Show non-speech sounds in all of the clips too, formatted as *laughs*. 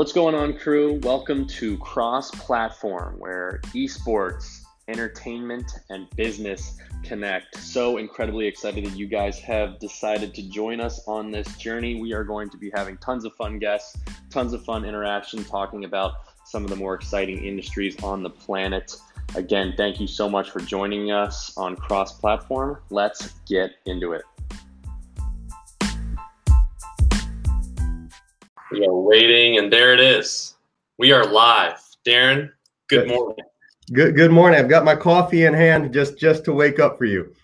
What's going on, crew? Welcome to Cross Platform, where esports, entertainment, and business connect. So incredibly excited that you guys have decided to join us on this journey. We are going to be having tons of fun guests, tons of fun interaction, talking about some of the more exciting industries on the planet. Again, thank you so much for joining us on Cross Platform. Let's get into it. We are waiting, and there it is. We are live. Darren, good morning. Good good morning. I've got my coffee in hand just just to wake up for you.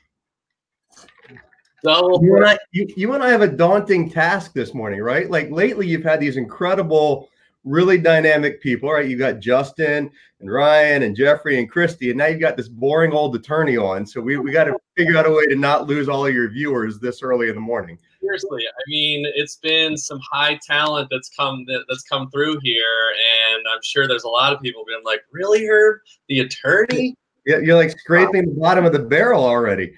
Double You and, I, you, you and I have a daunting task this morning, right? Like lately, you've had these incredible, really dynamic people, right? You got Justin and Ryan and Jeffrey and Christy, and now you've got this boring old attorney on. So we, we got to figure out a way to not lose all of your viewers this early in the morning. Seriously, I mean, it's been some high talent that's come that, that's come through here, and I'm sure there's a lot of people being like, "Really, Herb, the attorney?" Yeah, You're like scraping the bottom of the barrel already.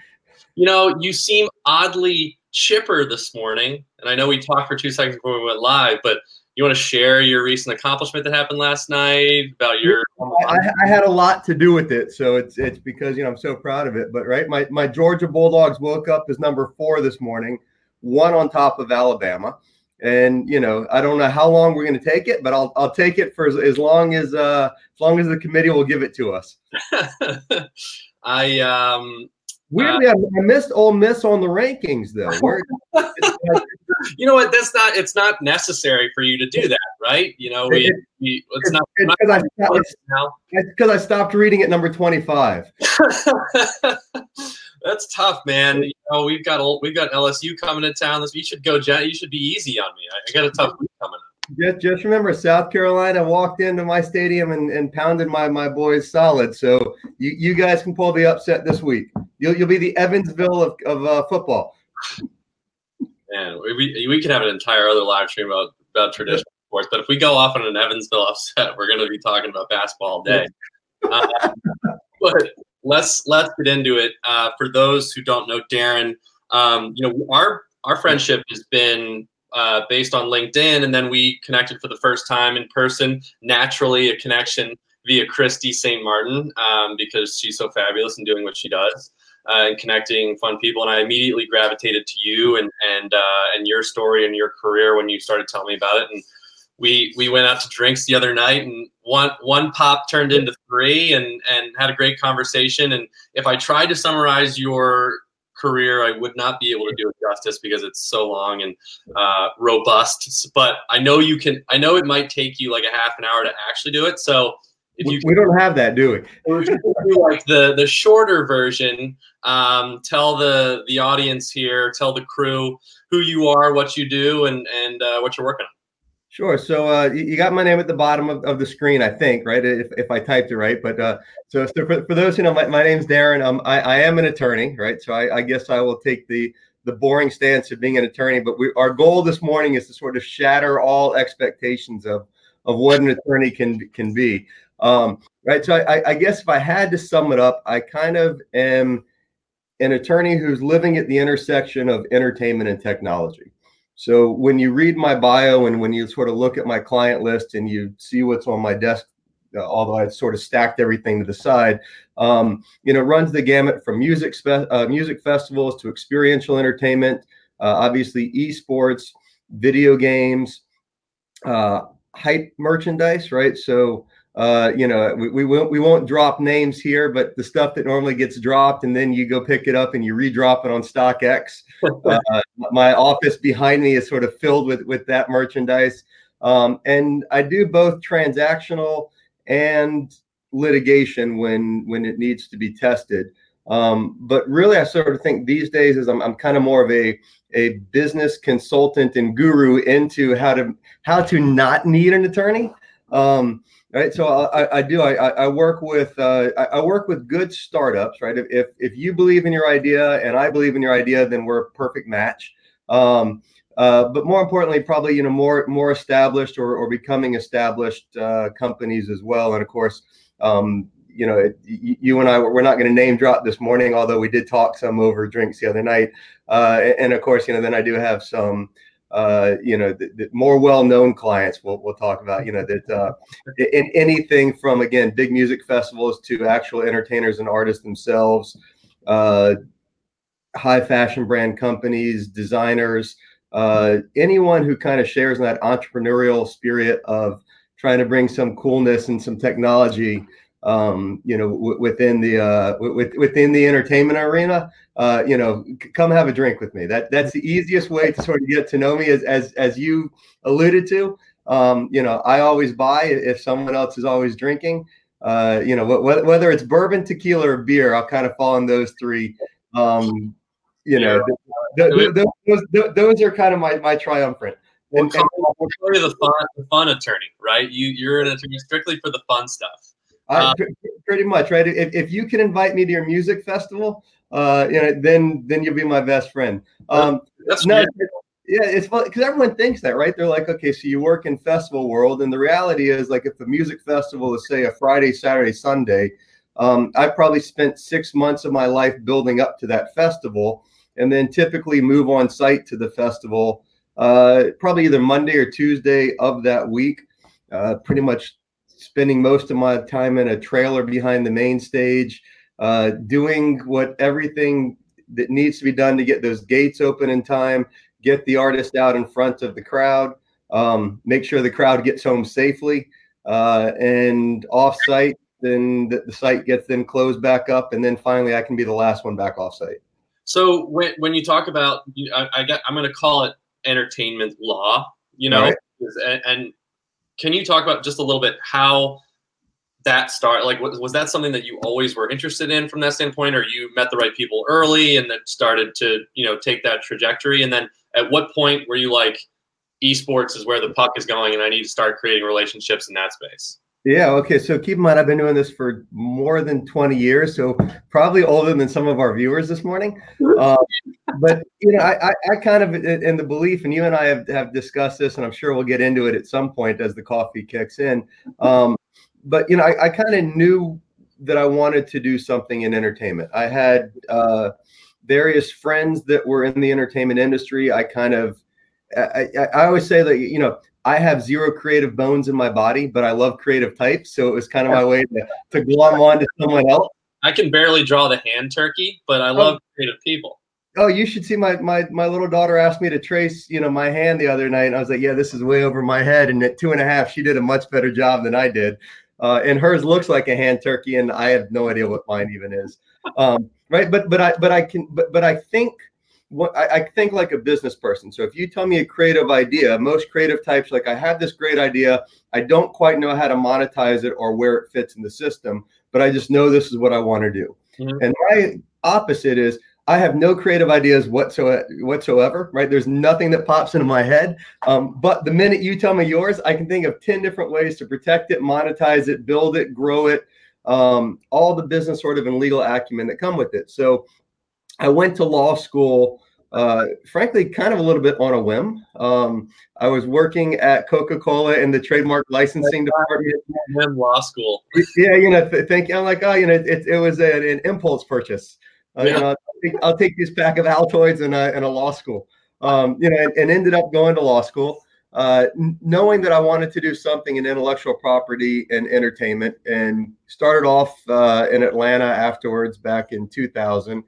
You know, you seem oddly chipper this morning, and I know we talked for two seconds before we went live, but you want to share your recent accomplishment that happened last night about your I, I had a lot to do with it, so it's it's because you know I'm so proud of it. But right, my my Georgia Bulldogs woke up as number four this morning, one on top of Alabama, and you know I don't know how long we're going to take it, but I'll I'll take it for as, as long as uh as long as the committee will give it to us. *laughs* I um Weirdly, I, I missed Ole Miss on the rankings though. *laughs* You know what that's not it's not necessary for you to do that right you know we, we it's not, it's not because I, stopped- now it's 'cause I stopped reading at number twenty-five. *laughs* that's tough man. You know we've got old, we've got lsu coming to town. This you should go you should be easy on me. I, I got a tough week coming up. Just, just remember, South Carolina walked into my stadium and, and pounded my, my boys solid. So you, you guys can pull the upset this week. You'll, you'll be the Evansville of, of uh, football. man we, we, we could have an entire other live stream about about traditional sports but if we go off on an evansville *laughs* upset we're going to be talking about basketball all day. Uh, but let's let's get into it. Uh, for those who don't know Darren, um, you know our our friendship has been uh, based on LinkedIn, and then we connected for the first time in person. Naturally, a connection via Christy St. Martin um, because she's so fabulous in doing what she does. Uh, and connecting fun people, and I immediately gravitated to you and and uh, and your story and your career when you started telling me about it. And we we went out to drinks the other night and one one pop turned into three and and had a great conversation. And if i tried to summarize your career i would not be able to do it justice because it's so long and uh, robust. But i know you can i know it might take you like a half an hour to actually do it. So if We, you we don't have that, do we? or if you could do like the the shorter version um, tell the the audience here tell the crew who you are what you do and and uh, what you're working on Sure. So uh, you got my name at the bottom of, of the screen, I think, right? If, if I typed it right. But uh, so, so for, for those who know, my, my name's Darren. Um, I, I am an attorney, right? So I, I guess I will take the the boring stance of being an attorney. But we, our goal this morning is to sort of shatter all expectations of of what an attorney can can be. Um, right. So I, I guess if I had to sum it up, I kind of am an attorney who's living at the intersection of entertainment and technology. So when you read my bio and when you sort of look at my client list and you see what's on my desk, uh, although I sort of stacked everything to the side, um, you know, runs the gamut from music spe- uh, music festivals to experiential entertainment, uh, obviously esports, video games, uh, hype merchandise, right? So uh, you know, we, we won't we won't drop names here, but the stuff that normally gets dropped and then you go pick it up and you redrop it on StockX. *laughs* uh, my office behind me is sort of filled with with that merchandise, um, and I do both transactional and litigation when when it needs to be tested. Um, but really, I sort of think these days is I'm, I'm kind of more of a a business consultant and guru into how to how to not need an attorney. Um, right? So i, I do I, I work with uh, I, work with good startups right? If, if you believe in your idea and i believe in your idea then we're a perfect match. Um, uh, but more importantly probably you know more more established or, or becoming established uh, companies as well. And of course um, you know it, you, you and i we're not going to name drop this morning although we did talk some over drinks the other night. Uh, and of course you know then i do have some uh, you know, the, the more well-known clients we'll, we'll talk about, you know, that uh, in anything from, again, big music festivals to actual entertainers and artists themselves, uh, high fashion brand companies, designers, uh, anyone who kind of shares that entrepreneurial spirit of trying to bring some coolness and some technology um, you know, w- within the uh, w- within the entertainment arena, uh, you know, c- come have a drink with me. That that's the easiest way to sort of get to know me, as as as you alluded to. Um, you know, I always buy if someone else is always drinking. Uh, you know, wh- whether it's bourbon, tequila, or beer, I'll kind of fall in those three. Um, you know, th- th- th- those, those are kind of my my triumphant. And, and, we'll call you the fun, the fun attorney, right? You you're an attorney strictly for the fun stuff. Uh, pretty much, right? If, if you can invite me to your music festival, uh, you know, then then you'll be my best friend. Um, That's no, yeah, it's fun because everyone thinks that, right? They're like, okay, so you work in festival world, and the reality is, like, if the music festival is say a Friday, Saturday, Sunday, um, I've probably spent six months of my life building up to that festival, and then typically move on site to the festival, uh, probably either Monday or Tuesday of that week. Uh, pretty much spending most of my time in a trailer behind the main stage, uh, doing what everything that needs to be done to get those gates open in time, get the artist out in front of the crowd, um, make sure the crowd gets home safely, uh, and off site, then the, the, site gets then closed back up, and then finally I can be the last one back off site. So when, when you talk about, I, I got, I'm going to call it entertainment law, you know, right. and, and can you talk about just a little bit how that start like was that something that you always were interested in from that standpoint or you met the right people early and then started to you know take that trajectory? And then at what point were you like esports is where the puck is going and i need to start creating relationships in that space yeah. Okay. So keep in mind, I've been doing this for more than 20 years, so probably older than some of our viewers this morning. *laughs* Uh, but you know, I, I, I, kind of in the belief, and you and I have, have discussed this, and I'm sure we'll get into it at some point as the coffee kicks in. Um, but you know, I, I kind of knew that I wanted to do something in entertainment. I had uh, various friends that were in the entertainment industry. I kind of I, I, I always say that you know I have zero creative bones in my body, but I love creative types. So it was kind of my way to, to glom on to someone else. I can barely draw the hand turkey, but I love oh. creative people. Oh, you should see my my my little daughter asked me to trace, you know, my hand the other night, and I was like, "Yeah, this is way over my head." And at two and a half, she did a much better job than I did. Uh, and hers looks like a hand turkey, and I have no idea what mine even is. Um, right, but but I but I can but but I think what I, I, think like a business person. So if you tell me a creative idea, most creative types like I have this great idea, I don't quite know how to monetize it or where it fits in the system, but I just know this is what I want to do. Mm-hmm. And my opposite is I have no creative ideas whatsoever, whatsoever, right? There's nothing that pops into my head. Um, but the minute you tell me yours, I can think of 10 different ways to protect it, monetize it, build it, grow it, um, all the business sort of and legal acumen that come with it. So I went to law school, uh, frankly, kind of a little bit on a whim. Um, I was working at Coca Cola in the trademark licensing department. Law school. Yeah, you know, th- thinking I'm like, oh, you know, it, it was a, an impulse purchase. Uh, yeah. you know, I'll take, I'll take, this pack of Altoids and a, and a law school. Um, you know, and, and, ended up going to law school, uh, knowing that I wanted to do something in intellectual property and entertainment, and started off uh, in Atlanta afterwards back in 2000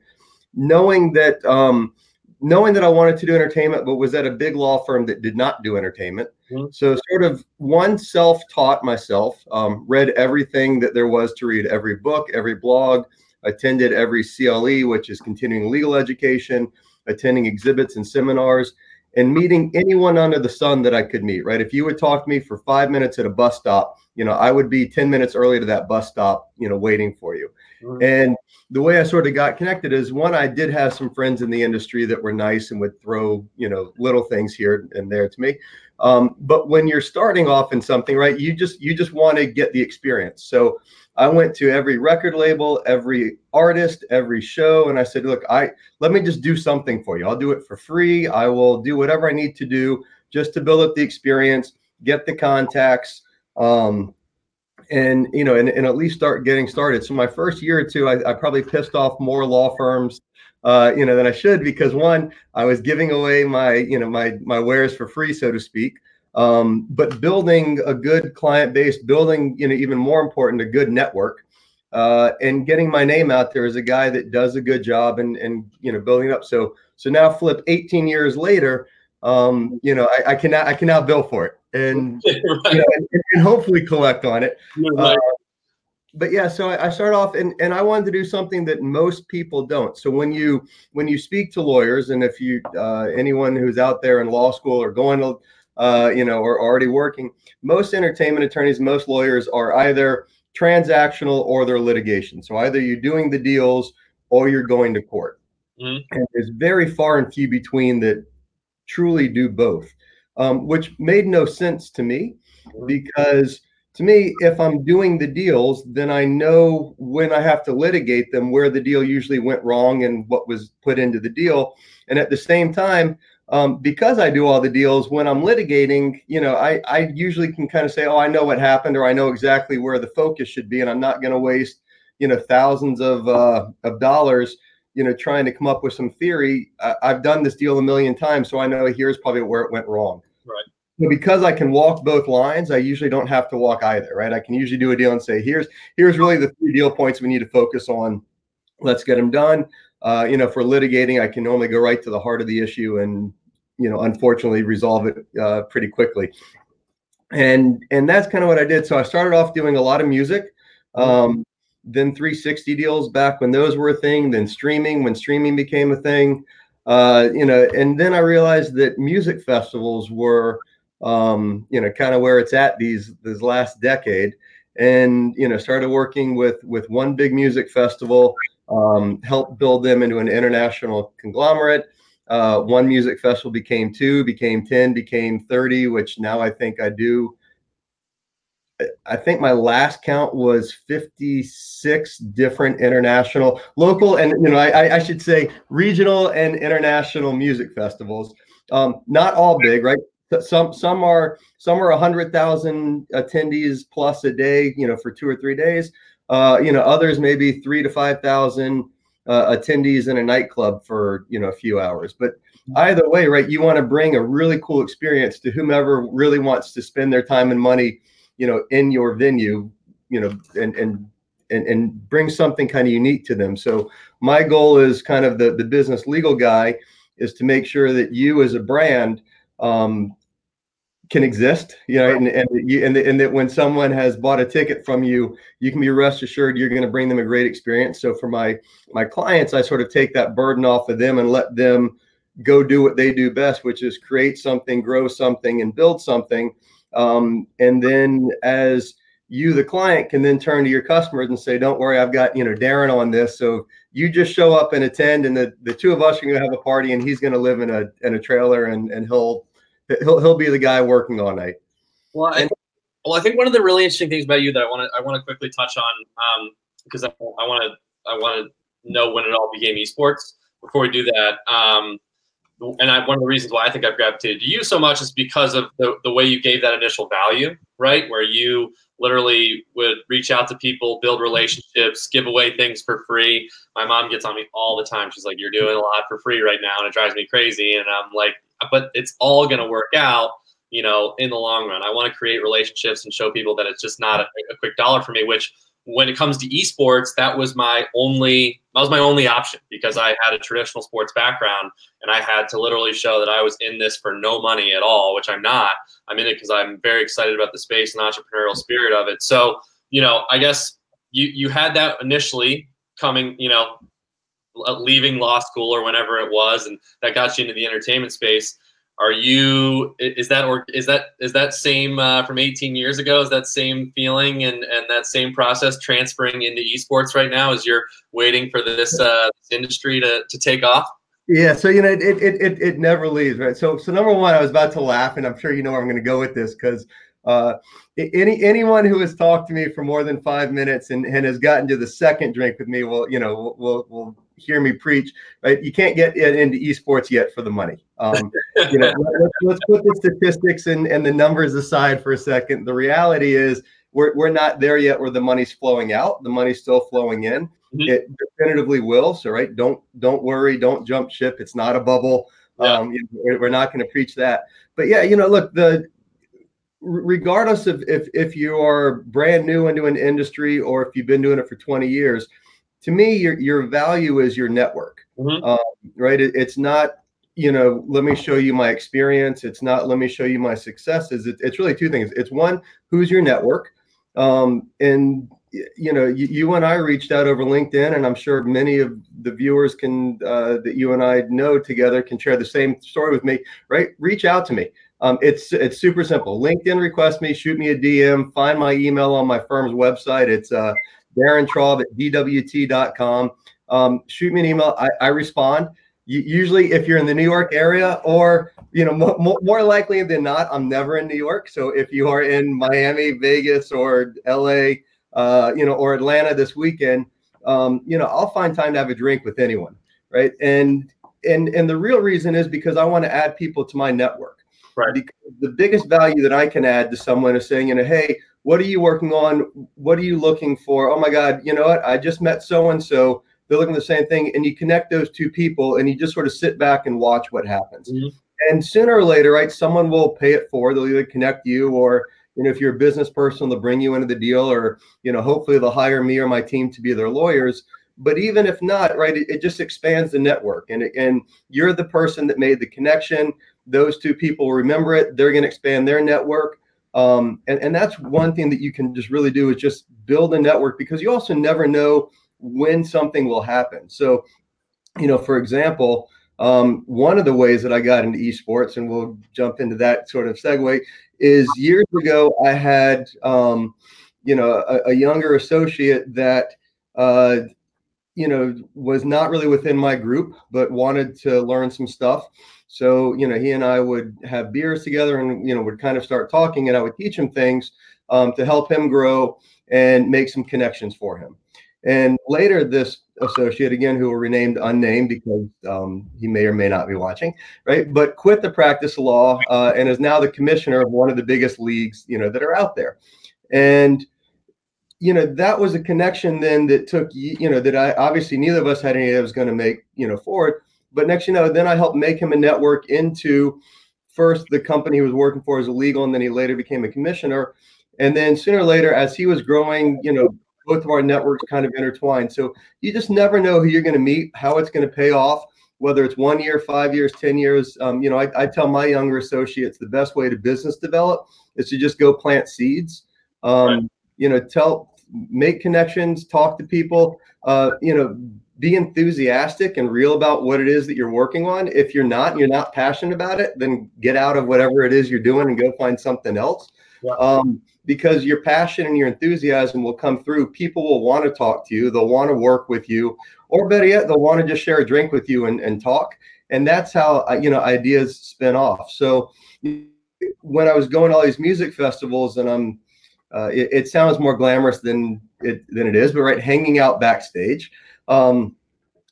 knowing that um, knowing that I wanted to do entertainment, but was at a big law firm that did not do entertainment. Mm-hmm. So sort of one self-taught myself, um, read everything that there was to read, every book, every blog, attended every CLE, which is continuing legal education, attending exhibits and seminars, and meeting anyone under the sun that I could meet. Right, if you would talk to me for five minutes at a bus stop, you know, I would be ten minutes early to that bus stop, you know, waiting for you. Mm-hmm. And the way I sort of got connected is one, I did have some friends in the industry that were nice and would throw, you know, little things here and there to me. Um, but when you're starting off in something, right, you just you just want to get the experience. So I went to every record label, every artist, every show, and I said, look, I let me just do something for you. I'll do it for free. I will do whatever I need to do just to build up the experience, get the contacts. Um, and you know and, and at least start getting started so my first year or two i, I probably pissed off more law firms uh, you know, than I should because one, I was giving away my, you know, my my wares for free, so to speak. Um, but building a good client base, building, you know, even more important, a good network, uh, and getting my name out there as a guy that does a good job and and you know building up. So so now flip 18 years later, um, you know, I, I can now I cannot bill for it and, *laughs* right. you know, and, and, hopefully collect on it. Right. Uh, but yeah, so I, I start off and, and I wanted to do something that most people don't. So when you when you speak to lawyers, and if you uh, anyone who's out there in law school or going to uh, you know or already working, most entertainment attorneys, most lawyers are either transactional or they're litigation. So either you're doing the deals or you're going to court. Mm-hmm. And there's very far and few between that truly do both, um, which made no sense to me because to me, if I'm doing the deals, then I know when I have to litigate them, where the deal usually went wrong and what was put into the deal. And at the same time, um, because I do all the deals, when I'm litigating, you know, I, I usually can kind of say, oh, I know what happened, or I know exactly where the focus should be, and I'm not going to waste, you know, thousands of uh, of dollars, you know, trying to come up with some theory. I, I've done this deal a million times, so I know here's probably where it went wrong. Right because I can walk both lines, I usually don't have to walk either, right? I can usually do a deal and say, here's here's really the three deal points we need to focus on. Let's get them done. Uh, you know, for litigating, I can normally go right to the heart of the issue and you know, unfortunately, resolve it uh, pretty quickly. And and that's kind of what I did. So I started off doing a lot of music. Um, then 360 deals back when those were a thing. Then streaming when streaming became a thing. Uh, you know, and then I realized that music festivals were um, you know, kind of where it's at these this last decade. And you know, started working with with one big music festival, um, helped build them into an international conglomerate. Uh, one music festival became two, became ten, became thirty, which now I think I do. I think my last count was 56 different international, local, and you know, I, I should say regional and international music festivals. Um, not all big, right? some some are some are 100,000 attendees plus a day, you know, for two or three days. Uh, you know, others maybe three to 5,000 uh, attendees in a nightclub for, you know, a few hours. But either way, right, you want to bring a really cool experience to whomever really wants to spend their time and money, you know, in your venue, you know, and, and, and, and bring something kind of unique to them. So my goal is kind of the, the business legal guy is to make sure that you as a brand um, can exist, you know, and and you, and, and that when someone has bought a ticket from you, you can be rest assured you're going to bring them a great experience. So for my my clients, I sort of take that burden off of them and let them go do what they do best, which is create something, grow something, and build something. Um, and then as you, the client, can then turn to your customers and say, "Don't worry, I've got you know Darren on this." So you just show up and attend, and the the two of us are going to have a party, and he's going to live in a in a trailer, and and he'll he'll he'll be the guy working all night. Well, I, well, I think one of the really interesting things about you that I want to I want to quickly touch on um, because I want to I want to know when it all became esports. Before we do that, um, and I, one of the reasons why I think I've gravitated to you so much is because of the, the way you gave that initial value, right? Where you literally would reach out to people, build relationships, give away things for free. My mom gets on me all the time. She's like, "You're doing a lot for free right now," and it drives me crazy. And I'm like, but it's all going to work out you know in the long run i want to create relationships and show people that it's just not a, a, quick dollar for me which when it comes to esports that was my only that was my only option because i had a traditional sports background and i had to literally show that i was in this for no money at all which i'm not i'm in it because i'm very excited about the space and entrepreneurial spirit of it so you know i guess you you had that initially coming you know leaving law school or whenever it was, and that got you into the entertainment space. Are you is that or is that is that same uh, from 18 years ago? Is that same feeling and and that same process transferring into esports right now as you're waiting for this, uh, industry to to take off? Yeah, so you know it, it it it never leaves, right? So so number one, I was about to laugh, and I'm sure you know where I'm going to go with this because uh, any anyone who has talked to me for more than five minutes and, and has gotten to the second drink with me will you know will will hear me preach, right? You can't get into esports yet for the money. Um, you know, *laughs* let's, let's, put the statistics and, and the numbers aside for a second. The reality is we're, we're not there yet where the money's flowing out. The money's still flowing in. mm-hmm. it definitively will. So right, don't don't worry, don't jump ship. It's not a bubble. Yeah. Um, you know, we're not going to preach that. But yeah, you know, look, the regardless of if if you are brand new into an industry or if you've been doing it for 20 years, to me, your your value is your network, mm-hmm. um, right? It, it's not you know, let me show you my experience. It's not let me show you my successes. It, it's really two things. It's one, who's your network, um, and you know, you, you, and I reached out over LinkedIn, and I'm sure many of the viewers can uh, that you and I know together can share the same story with me. Right? Reach out to me. Um, it's it's super simple. LinkedIn request me, shoot me a DM, find my email on my firm's website. It's uh, Darren Trattner at dwt.com. Um, shoot me an email. I, I respond. usually, if you're in the New York area, or you know, more, more likely than not, I'm never in New York. So if you are in Miami, Vegas, or LA uh, you know, or Atlanta this weekend, um, you know, I'll find time to have a drink with anyone, right? And and and the real reason is because I want to add people to my network. Right. Because the biggest value that I can add to someone is saying, you know, hey, what are you working on? What are you looking for? Oh my God, you know what? I just met so and so. They're looking the same thing, and you connect those two people, and you just sort of sit back and watch what happens. Mm-hmm. And sooner or later, right, someone will pay it forward. They'll either connect you or you know, if you're a business person, they'll bring you into the deal, or you know, hopefully they'll hire me or my team to be their lawyers. But even if not, right, it, it just expands the network, and and you're the person that made the connection. Those two people remember it. They're going to expand their network. Um, and, and that's one thing that you can just really do is just build a network because you also never know when something will happen. So, you know, for example, um, one of the ways that I got into esports, and we'll jump into that sort of segue, is years ago I had um, you know a, a, younger associate that uh, you know was not really within my group but wanted to learn some stuff. So you know he and I would have beers together and you know would kind of start talking and I would teach him things um, to help him grow and make some connections for him. And later, this associate, again, who will renamed unnamed because um, he may or may not be watching, right? But quit the practice law uh, and is now the commissioner of one of the biggest leagues, you know, that are out there. And you know that was a connection then that took you know that I obviously neither of us had any idea was going to make you know forward. But next, you know, then I helped make him a network into first the company he was working for as a legal, and then he later became a commissioner. And then sooner or later, as he was growing, you know, both of our networks kind of intertwined. So you just never know who you're going to meet, how it's going to pay off, whether it's one year, five years, 10 years. Um, you know, I, I, tell my younger associates the best way to business develop is to just go plant seeds. Um, right. You know, tell, make connections, talk to people, uh, you know, be enthusiastic and real about what it is that you're working on. If you're not, you're not passionate about it, then get out of whatever it is you're doing and go find something else. Yeah. Um, because your passion and your enthusiasm will come through. People will want to talk to you, they'll want to work with you, or better yet, they'll want to just share a drink with you and, and talk. And that's how uh, you know ideas spin off. So when I was going to all these music festivals, and I'm, uh, it, it, sounds more glamorous than it than it is, but right, hanging out backstage. Um,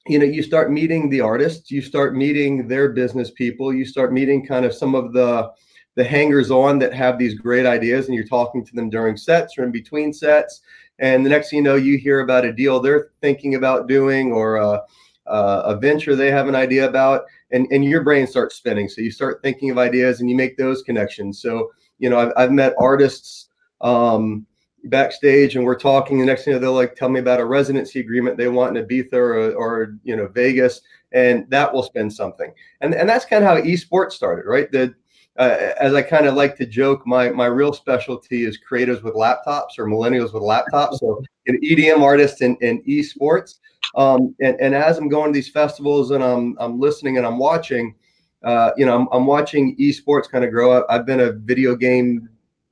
you know, you start meeting the artists, you start meeting their business people, you start meeting kind of some of the the hangers on that have these great ideas and you're talking to them during sets or in between sets. And the next thing you know you hear about a deal they're thinking about doing or a, a venture they have an idea about and, and your brain starts spinning. So you start thinking of ideas and you make those connections. So you know i've, I've met artists um, backstage and we're talking the next thing they'll like tell me about a residency agreement they want in ibiza or, or you know vegas and that will spend something and, and that's kind of how esports started right the uh, as I kind of like to joke, my my real specialty is creatives with laptops or millennials with laptops. So an EDM artist in, in esports. Um, and, and as I'm going to these festivals and I'm I'm listening and I'm watching, uh, you know, I'm, I'm watching esports kind of grow up. I've been a video game,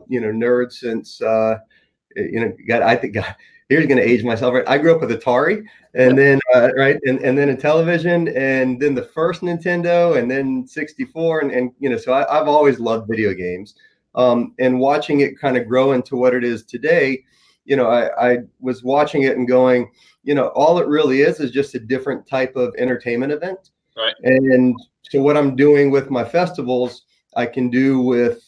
you know, nerd since uh, you know, got I think God, here's going to age myself. Right, I grew up with Atari, and then uh, right, and, and then a television, and then the first Nintendo, and then 64, and, and you know, so I, have always loved video games, um, and watching it kind of grow into what it is today. You know, I, I was watching it and going, you know, all it really is is just a different type of entertainment event. Right. And so what I'm doing with my festivals, I can do with,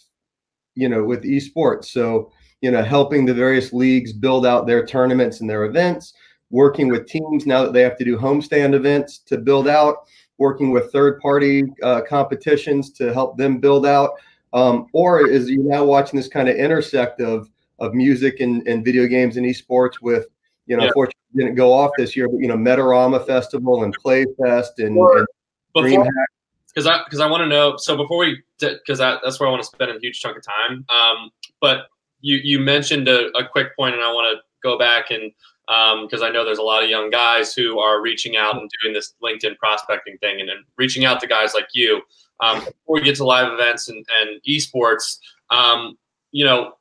you know, with esports. So you know, helping the various leagues build out their tournaments and their events. working with teams now that they have to do homestand events to build out, working with third party uh, competitions to help them build out, um, or is you now watching this kind of intersect of of music and, and video games and esports with you know, yeah. unfortunately didn't go off this year, but you know, Metarama Festival and Playfest and, and because I because I want to know. So before we, because that, that's where I want to spend a huge chunk of time. Um, but you you mentioned a, a quick point, and I want to go back and because um, I know there's a lot of young guys who are reaching out and doing this LinkedIn prospecting thing, and, and reaching out to guys like you. Um, before we get to live events and, and esports, um, you know,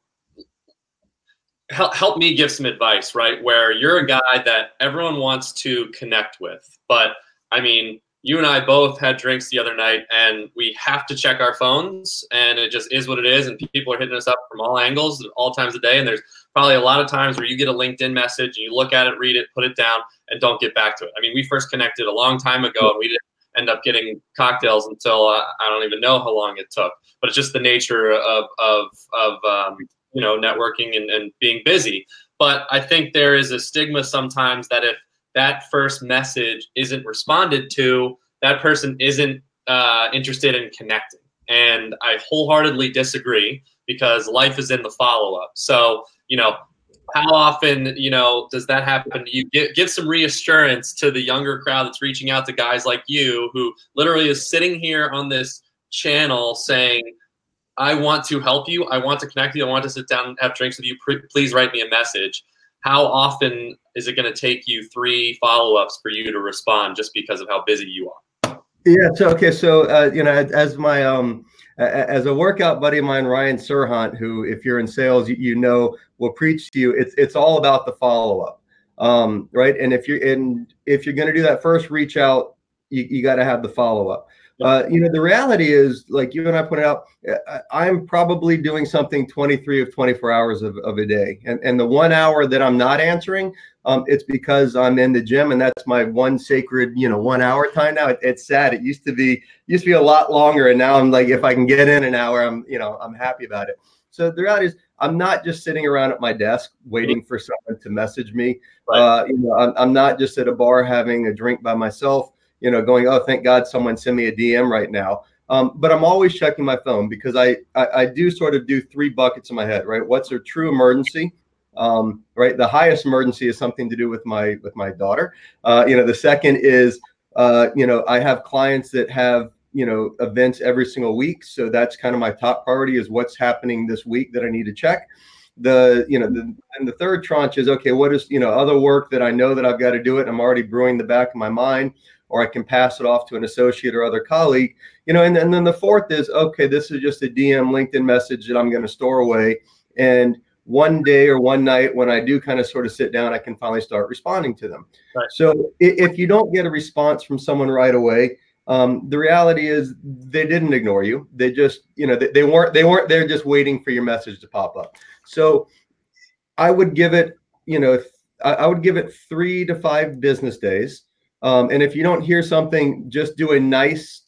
help, help me give some advice, right? Where you're a guy that everyone wants to connect with, but I mean, you and I both had drinks the other night, and we have to check our phones, and it just is what it is. And people are hitting us up from all angles, at all times of day. And there's probably a lot of times where you get a LinkedIn message and you look at it, read it, put it down, and don't get back to it. I mean, we first connected a long time ago, and we didn't end up getting cocktails until uh, I don't even know how long it took. But it's just the nature of of of um, you know networking and, and being busy. But I think there is a stigma sometimes that if that first message isn't responded to, that person isn't uh, interested in connecting. And I wholeheartedly disagree because life is in the follow up. So, you know, how often, you know, does that happen? You give, give some reassurance to the younger crowd that's reaching out to guys like you who literally is sitting here on this channel saying, I want to help you. I want to connect you. I want to sit down and have drinks with you. Please write me a message. How often is it going to take you three follow ups for you to respond just because of how busy you are? Yeah. So okay. So uh, you know, as my um, as a workout buddy of mine, Ryan Serhant, who, if you're in sales, you, you know will preach to you. It's it's all about the follow up, um, right? And if you're in, if you're going to do that first reach out, you, you got to have the follow up. Uh, you know, the reality is, like you and I pointed out, I'm probably doing something 23 of 24 hours of, of a day. And, and the one hour that I'm not answering, um, it's because I'm in the gym and that's my one sacred, you know, one hour time now. It, it's sad. It used to be, used to be a lot longer. And now I'm like, if I can get in an hour, I'm, you know, I'm happy about it. So the reality is, I'm not just sitting around at my desk waiting for someone to message me. Right. Uh, you know, I'm, I'm not just at a bar having a drink by myself you know, going, oh, thank God someone sent me a DM right now. Um, but I'm always checking my phone because I, I, I do sort of do three buckets in my head, right? What's a true emergency? Um, right. The highest emergency is something to do with my with my daughter. Uh, you know, the second is uh, you know I have clients that have you know events every single week, so that's kind of my top priority is what's happening this week that I need to check. The you know the and the third tranche is okay. What is you know other work that I know that I've got to do it. I'm already brewing the back of my mind or I can pass it off to an associate or other colleague, you know, and, and then the fourth is, okay, this is just a DM LinkedIn message that I'm going to store away. And one day or one night when I do kind of sort of sit down, I can finally start responding to them. Right. So if you don't get a response from someone right away, um, the reality is they didn't ignore you. They just, you know, they, they weren't, they weren't, they're just waiting for your message to pop up. So I would give it, you know, I, I would give it three to five business days um, and if you don't hear something, just do a nice,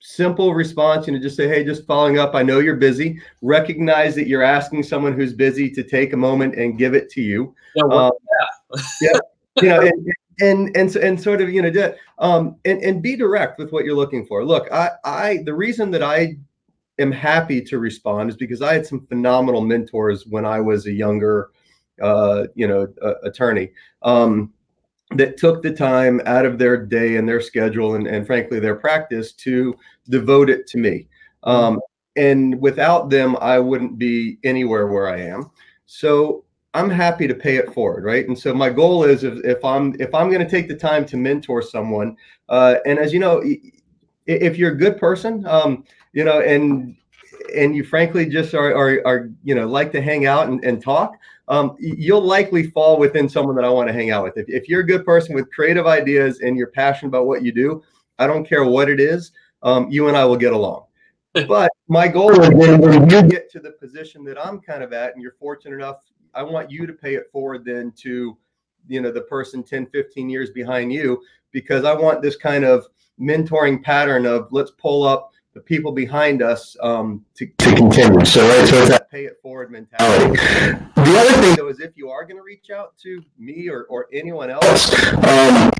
simple response. You know, just say, "Hey, just following up. I know you're busy. Recognize that you're asking someone who's busy to take a moment and give it to you." Yeah, um, yeah. *laughs* You know, and, and and and sort of you know, um, and and be direct with what you're looking for. Look, I I the reason that I am happy to respond is because I had some phenomenal mentors when I was a younger, uh, you know, uh, attorney. Um, that took the time out of their day and their schedule and, and frankly their practice to devote it to me. Um, and without them i wouldn't be anywhere where i am. So i'm happy to pay it forward right? And so my goal is if, if i'm if i'm going to take the time to mentor someone uh, and as you know if you're a good person um, you know and and you frankly just are, are, are you know like to hang out and, and talk um, you'll likely fall within someone that I want to hang out with. If, if you're a good person with creative ideas and you're passionate about what you do, I don't care what it is, um, you and I will get along. *laughs* but my goal is when you get to the position that I'm kind of at and you're fortunate enough, I want you to pay it forward then to, you know, the person 10, 15 years behind you, because I want this kind of mentoring pattern of let's pull up the people behind us um, to, to continue. So, right, so it's that pay it forward mentality. The other thing, though, is if you are going to reach out to me or, or anyone else, um,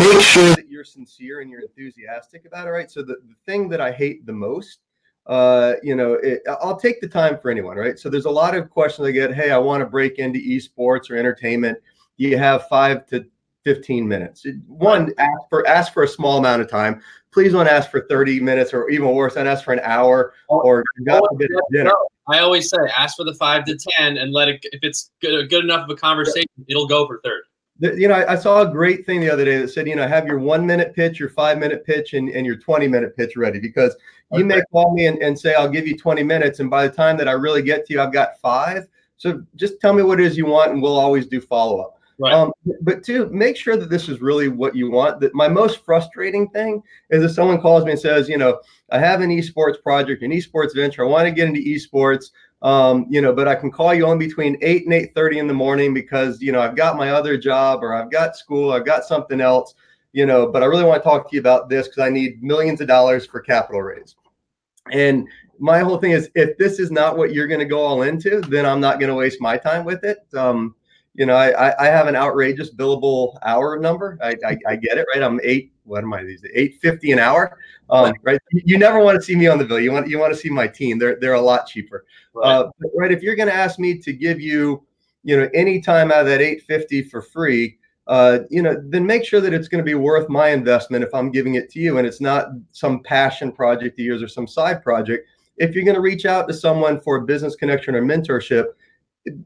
make sure that you're sincere and you're enthusiastic about it, right? So, the, the thing that I hate the most uh, you know, it, I'll take the time for anyone, right? So there's a lot of questions I get. Hey, I want to break into esports or entertainment. Do You have five to 15 minutes. One, ask for ask for a small amount of time. Please don't ask for 30 minutes or even worse, don't ask for an hour or God forbid dinner. I always say ask for the five to 10 and let it, if it's good, good enough of a conversation, it'll go for 30 you know, I, saw a great thing the other day that said, you know, have your one minute pitch, your five minute pitch, and, and your 20 minute pitch ready because you okay. may call me and, and say, I'll give you 20 minutes. And by the time that I really get to you, I've got five. So just tell me what it is you want, and we'll always do follow up. Right. Um, but two, make sure that this is really what you want. That my most frustrating thing is if someone calls me and says, you know, I have an esports project, an esports venture. I want to get into esports um, you know, but I can call you on between eight and eight thirty in the morning because you know I've got my other job or I've got school, I've got something else, you know. But I really want to talk to you about this because I need millions of dollars for capital raise. And my whole thing is, if this is not what you're going to go all into, then I'm not going to waste my time with it. Um, you know, I, I have an outrageous billable hour number. I, I, I get it, right? I'm eight. What am I these? Eight fifty an hour, um, right? You never want to see me on the bill. You want you want to see my team. They're they're a lot cheaper, right? Uh, right? If you're going to ask me to give you, you know, any time out of that eight fifty for free, uh, you know, then make sure that it's going to be worth my investment if I'm giving it to you, and it's not some passion project of yours or some side project. If you're going to reach out to someone for a business connection or mentorship,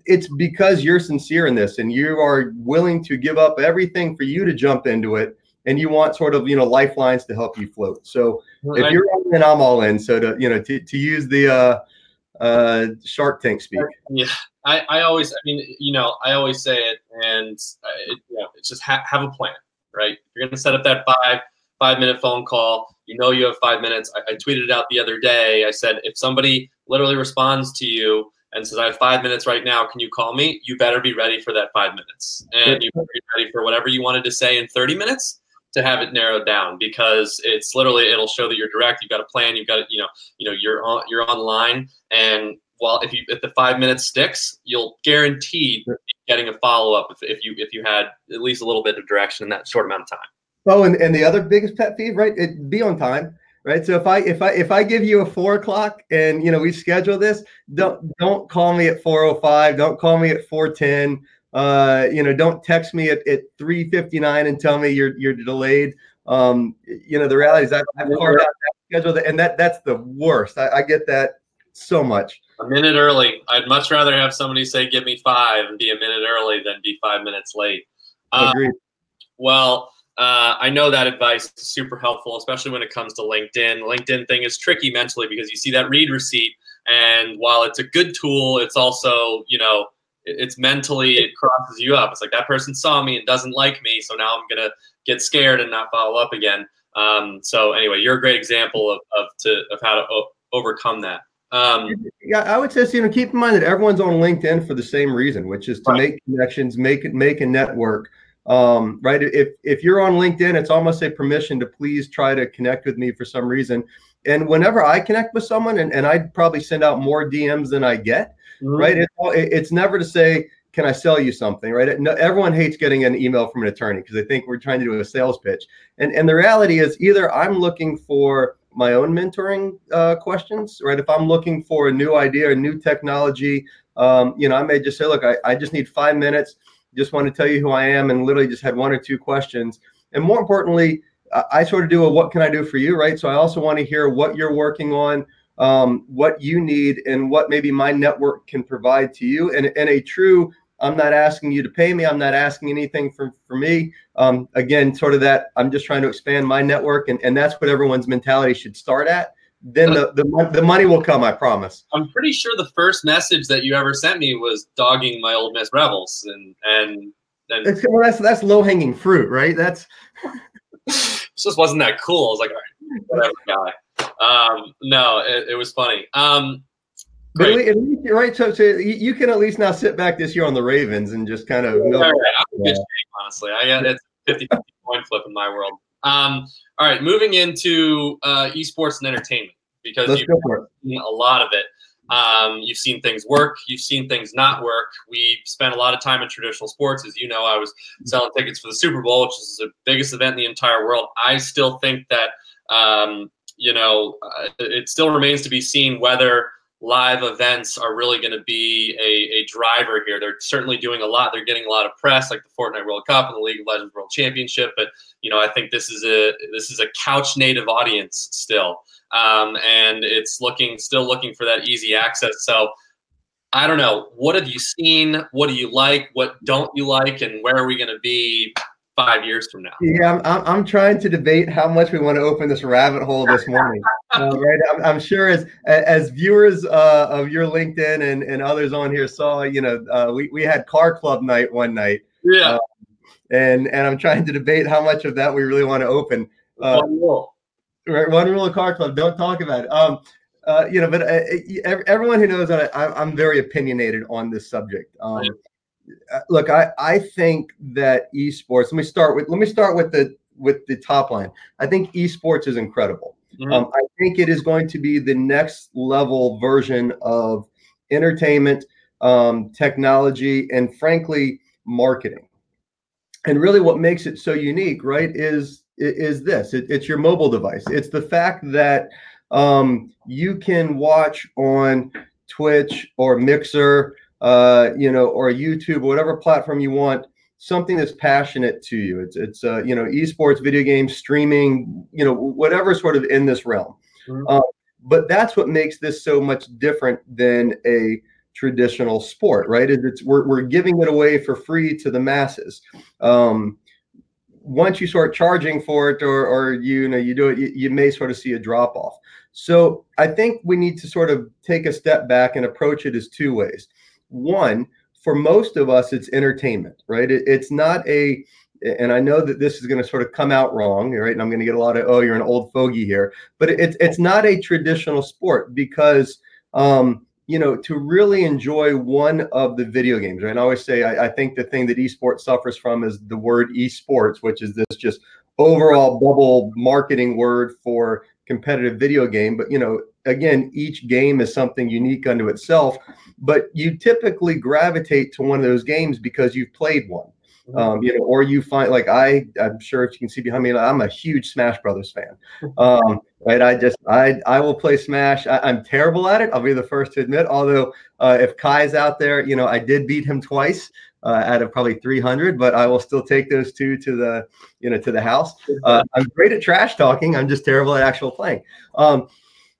it's because you're sincere in this and you are willing to give up everything for you to jump into it and you want sort of you know lifelines to help you float. So well, if you're all in i'm all in. So to you know to, to use the uh uh shark tank speak. Yeah i i always i mean you know i always say it and it, you know, it's just ha- have a plan right? You're going to set up that five five minute phone call you know you have five minutes. I, I tweeted it out the other day. I said if somebody literally responds to you and says, I have five minutes right now. Can you call me? You better be ready for that five minutes. And you better be ready for whatever you wanted to say in 30 minutes to have it narrowed down because it's literally it'll show that you're direct. You've got a plan. You've got you know you know you're on you're online and while if you if the five minutes sticks, you'll guarantee getting a follow up if, if you if you had at least a little bit of direction in that short amount of time. Oh, and, and the other biggest pet peeve, right? It be on time right? So if i if i if i give you a four o'clock and you know we schedule this don't don't call me at 405 don't call me at 410 uh you know don't text me at, at 359 and tell me you're you're delayed. Um you know the reality is i've, I've carved out that schedule and that that's the worst. I, I get that so much. A minute early. I'd much rather have somebody say give me five and be a minute early than be five minutes late. Um, Agreed. well uh, I know that advice is super helpful, especially when it comes to LinkedIn. LinkedIn thing is tricky mentally because you see that read receipt, and while it's a good tool, it's also you know it's mentally it crosses you up. It's like that person saw me and doesn't like me, so now I'm gonna get scared and not follow up again. Um, so anyway, you're a great example of of, to, of how to o- overcome that. Um, yeah, I would say, you know, keep in mind that everyone's on LinkedIn for the same reason, which is to right. make connections, make it, make a network um, right? If if you're on LinkedIn, it's almost a permission to please try to connect with me for some reason. And whenever I connect with someone, and, and I'd probably send out more DMs than I get, mm-hmm. right? It, it's never to say, can I sell you something, right? No, everyone hates getting an email from an attorney because they think we're trying to do a sales pitch. And and the reality is either I'm looking for my own mentoring uh, questions, right? If I'm looking for a new idea, a new technology, um, you know, I may just say, look, I, I just need five minutes just want to tell you who I am and literally just had one or two questions. And more importantly, I sort of do a what can I do for you, right? So I also want to hear what you're working on, um, what you need, and what maybe my network can provide to you. And, and a true, I'm not asking you to pay me, I'm not asking anything for, for me. Um, again, sort of that I'm just trying to expand my network, and, and that's what everyone's mentality should start at then the, the the money will come. I promise. I'm pretty sure the first message that you ever sent me was dogging my Ole Miss Rebels, and and and well, that's that's low hanging fruit, right? That's *laughs* it just wasn't that cool. I was like, all right, whatever, guy. Um, no, it, it was funny. Um, but at least, right, so, so you can at least now sit back this year on the Ravens and just kind of. Yeah, yeah, I'm shape, honestly. I got it's 50 50 coin flip in my world. Um, all right, moving into uh, esports and entertainment because Let's you've go for it. seen a lot of it. Um, you've seen things work, you've seen things not work. We spent a lot of time in traditional sports. As you know, I was selling tickets for the Super Bowl, which is the biggest event in the entire world. I still think that, um, you know, uh, it still remains to be seen whether live events are really going to be a, a driver here. They're certainly doing a lot. They're getting a lot of press, like the Fortnite World Cup and the League of Legends World Championship. But you know, I think this is a this is a couch native audience still um, and it's looking still looking for that easy access. So I don't know. What have you seen? What do you like? What don't you like? And where are we going to be five years from now? Yeah, I'm, I'm trying to debate how much we want to open this rabbit hole this morning. *laughs* uh, right, I'm, I'm, sure as as viewers uh, of your LinkedIn and, and others on here saw, you know, uh, we we had car club night one night. Yeah. Uh, and and I'm trying to debate how much of that we really want to open. Uh, one rule. Right, one rule of car club: don't talk about it. Um, uh, you know, but uh, everyone who knows that I, am very opinionated on this subject. Um, look, I I think that esports. Let me start with let me start with the with the top line. I think esports is incredible. Mm-hmm. Um, I think it is going to be the next level version of entertainment, um, technology, and frankly, marketing. And really, what makes it so unique, right, is is this it, it's your mobile device it's the fact that um, you can watch on twitch or mixer uh, you know or youtube whatever platform you want something that's passionate to you. It's it's uh, you know esports video games streaming you know whatever sort of in this realm. Mm-hmm. uh, but that's what makes this so much different than a traditional sport right? It's we're, we're giving it away for free to the masses. Um, once you start charging for it or or you, know you do it you, you, may sort of see a drop off. So i think we need to sort of take a step back and approach it as two ways one for most of us it's entertainment right it, it's not a and I know that this is going to sort of come out wrong, right? And I'm going to get a lot of, oh, you're an old fogey here, but it's it's not a traditional sport because um, you know, to really enjoy one of the video games, right? And I always say I, I, think the thing that esports suffers from is the word esports, which is this just overall bubble marketing word for competitive video game. But you know, again, each game is something unique unto itself. But you typically gravitate to one of those games because you've played one. Mm-hmm. Um, you know, or you find like I, I'm sure if you can see behind me, I'm a huge Smash Brothers fan. *laughs* Um, right? I just, I, I will play Smash. I, am terrible at it. I'll be the first to admit. Although, uh, if Kai's out there, you know, I did beat him twice uh, out of probably 300, but I will still take those two to the, you know, to the house. Uh, I'm great at trash talking. I'm just terrible at actual playing. Um,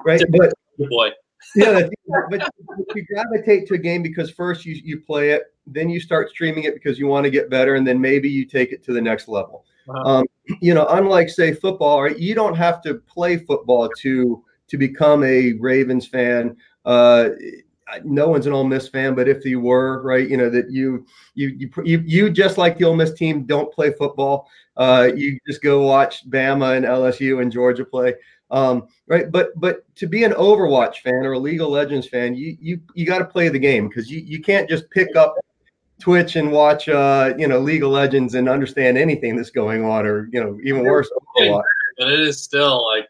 right? But boy. yeah, *laughs* but you gravitate to a game because first you you play it then you start streaming it because you want to get better, and then maybe you take it to the next level. Wow. Um, *clears throat* you know, unlike say football, right? You don't have to play football to to become a Ravens fan. Uh, no one's an Ole Miss fan, but if you were, right, you know that you you you you, just like the Ole Miss team don't play football. Uh, you just go watch Bama and LSU and Georgia play. Um, right, but but to be an Overwatch fan or a League of Legends fan, you you you got to play the game because you you can't just pick up Twitch and watch, uh, you know, League of Legends and understand anything that's going on, or you know, even worse, But it is still like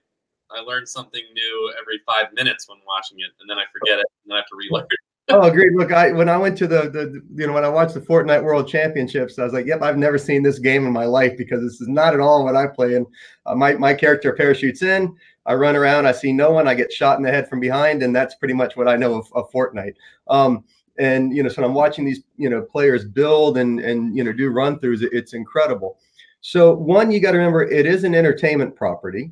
I learn something new every five minutes when watching it, and then I forget it, and I have to relearn. *laughs* oh, agreed. Look, I when I went to the the you know when I watched the Fortnite World Championships, I was like, "Yep, I've never seen this game in my life because this is not at all what I play." And uh, my my character parachutes in, I run around, I see no one, I get shot in the head from behind, and that's pretty much what I know of, of Fortnite. Um, and you know so i'm watching these you know players build and and you know do run throughs it's incredible. So one you got to remember it is an entertainment property.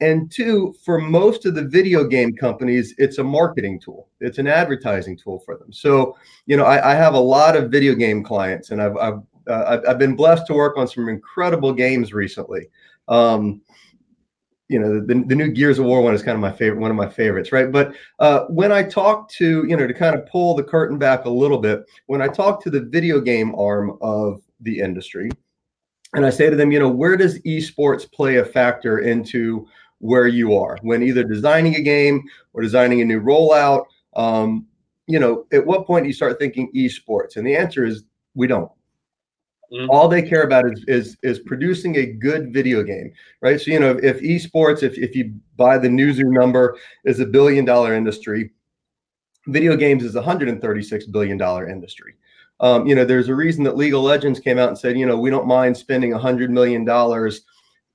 And two for most of the video game companies it's a marketing tool. It's an advertising tool for them. So you know i, I have a lot of video game clients and i've I've, uh, I've been blessed to work on some incredible games recently. Um, you know the, the new gears of war one is kind of my favorite one of my favorites right? But uh, when i talk to you know to kind of pull the curtain back a little bit when i talk to the video game arm of the industry and i say to them you know where does esports play a factor into where you are? When either designing a game or designing a new rollout um, you know at what point do you start thinking esports? And the answer is we don't Mm-hmm. All they care about is, is is producing a good video game, right? So you know, if, esports, if if you buy the Newzoo number, is a billion dollar industry, video games is a hundred and thirty six billion dollar industry. Um, you know, there's a reason that League of Legends came out and said, you know, we don't mind spending a hundred million dollars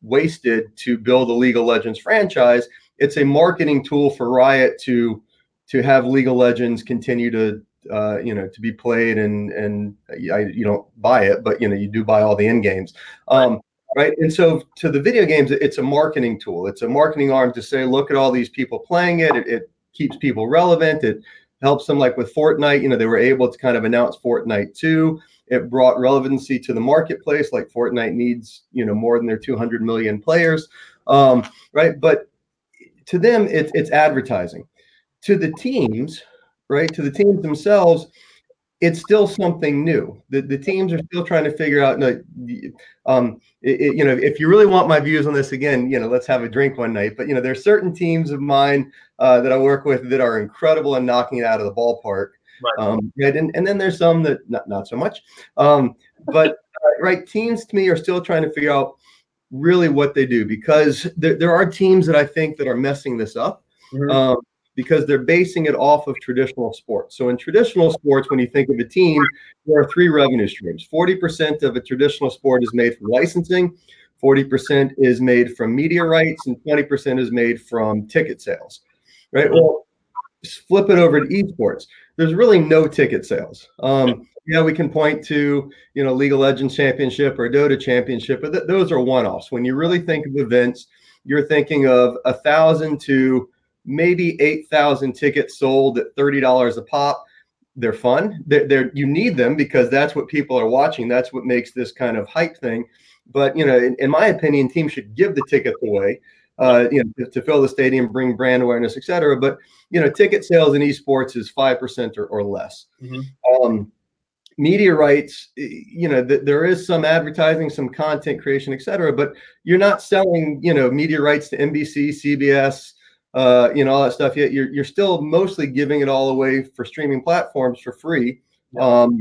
wasted to build a League of Legends franchise. It's a marketing tool for Riot to to have League of Legends continue to uh, you know to be played and and I, you don't buy it, but you know you do buy all the end games. Um, right? And so to the video games it's a marketing tool. It's a marketing arm to say look at all these people playing it. it it, keeps people relevant. It helps them like with fortnite you know they were able to kind of announce fortnite 2 it brought relevancy to the marketplace like fortnite needs you know more than their 200 million players. Um, right? But to them it's it's advertising. To the teams right? To the teams themselves, it's still something new. The, the teams are still trying to figure out. Um, it, it, you know, if you really want my views on this again, you know, let's have a drink one night. But you know, there's certain teams of mine uh, that I work with that are incredible and knocking it out of the ballpark. Right. Um, and, and then there's some that not not so much. Um, but *laughs* uh, right, teams to me are still trying to figure out really what they do because there, there are teams that I think that are messing this up. Mm-hmm. Um, because they're basing it off of traditional sports. So in traditional sports, when you think of a team, there are three revenue streams. 40% of a traditional sport is made from licensing, 40% is made from media rights, and 20% is made from ticket sales. Right? Well, flip it over to esports. There's really no ticket sales. Um, yeah, we can point to you know League of Legends Championship or Dota Championship, but th- those are one-offs. When you really think of events, you're thinking of a thousand to maybe 8,000 tickets sold at $30 a pop. They're fun. They're, they're, you need them because that's what people are watching. That's what makes this kind of hype thing. But you know, in, in my opinion, teams should give the tickets away, uh, you know, to, to, fill the stadium, bring brand awareness, etc. But you know, ticket sales in esports is five percent or, or less. Mm-hmm. Um, media rights, you know, th- there is some advertising, some content creation, etc. But you're not selling, you know, media rights to NBC, CBS, uh, you know, all that stuff. Yet you're you're still mostly giving it all away for streaming platforms for free. Um,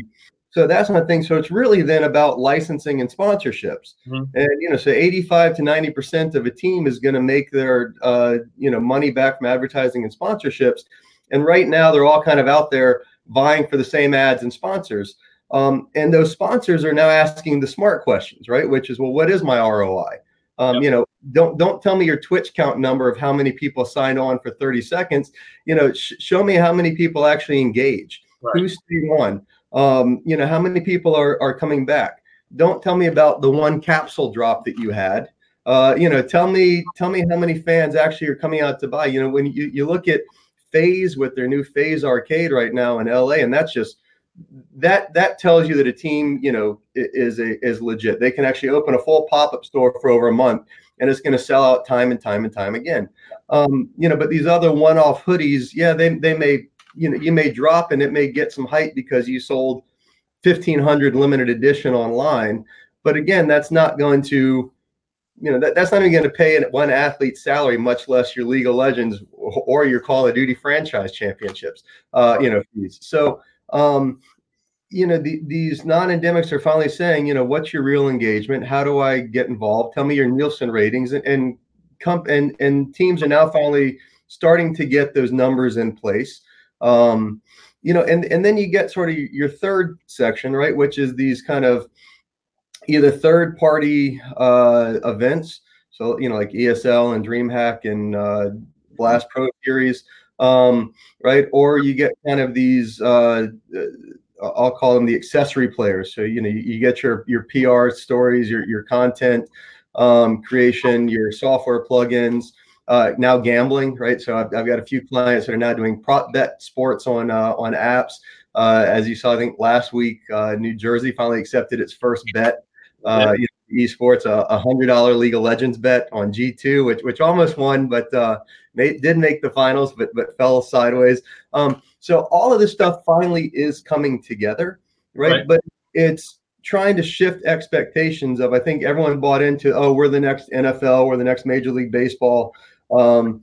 so that's one thing. So it's really then about licensing and sponsorships. Mm-hmm. And you know, so 85 to 90 percent of a team is going to make their uh, you know money back from advertising and sponsorships. And right now they're all kind of out there vying for the same ads and sponsors. Um, and those sponsors are now asking the smart questions, right? Which is, well, what is my ROI? Um, yep. You know, don't don't tell me your Twitch count number of how many people signed on for 30 seconds. You know, sh- show me how many people actually engage. Right. Who's staying on? Um, you know, how many people are are coming back? Don't tell me about the one capsule drop that you had. Uh, you know, tell me tell me how many fans actually are coming out to buy. You know, when you, you look at FaZe with their new FaZe Arcade right now in LA, and that's just that that tells you that a team you know is a, is legit they can actually open a full pop-up store for over a month and it's going to sell out time and time and time again. Um, you know but these other one-off hoodies yeah they, they may you know you may drop and it may get some hype because you sold 1500 limited edition online but again that's not going to you know that, that's not even going to pay one athlete's salary much less your league of legends or your call of duty franchise championships uh, you know fees. So um, you know, the, these non-endemics are finally saying, you know, what's your real engagement? How do I get involved? Tell me your Nielsen ratings, and and comp- and, and teams are now finally starting to get those numbers in place. Um, you know, and and then you get sort of your third section, right, which is these kind of either third-party uh, events, so you know, like ESL and DreamHack and uh, Blast Pro Series um, right? Or you get kind of these, uh, I'll call them the accessory players. So you know, you, you get your your PR stories, your your content um, creation, your software plugins. Uh, now gambling, right? So I've, I've got a few clients that are now doing prop bet sports on uh, on apps. Uh, as you saw, I think last week, uh, New Jersey finally accepted its first bet. Uh, yeah esports a, hundred dollar League of Legends bet on G2, which which almost won, but uh, made, did make the finals, but but fell sideways. Um, so all of this stuff finally is coming together, right? right? But it's trying to shift expectations of I think everyone bought into oh we're the next NFL, we're the next Major League Baseball. Um,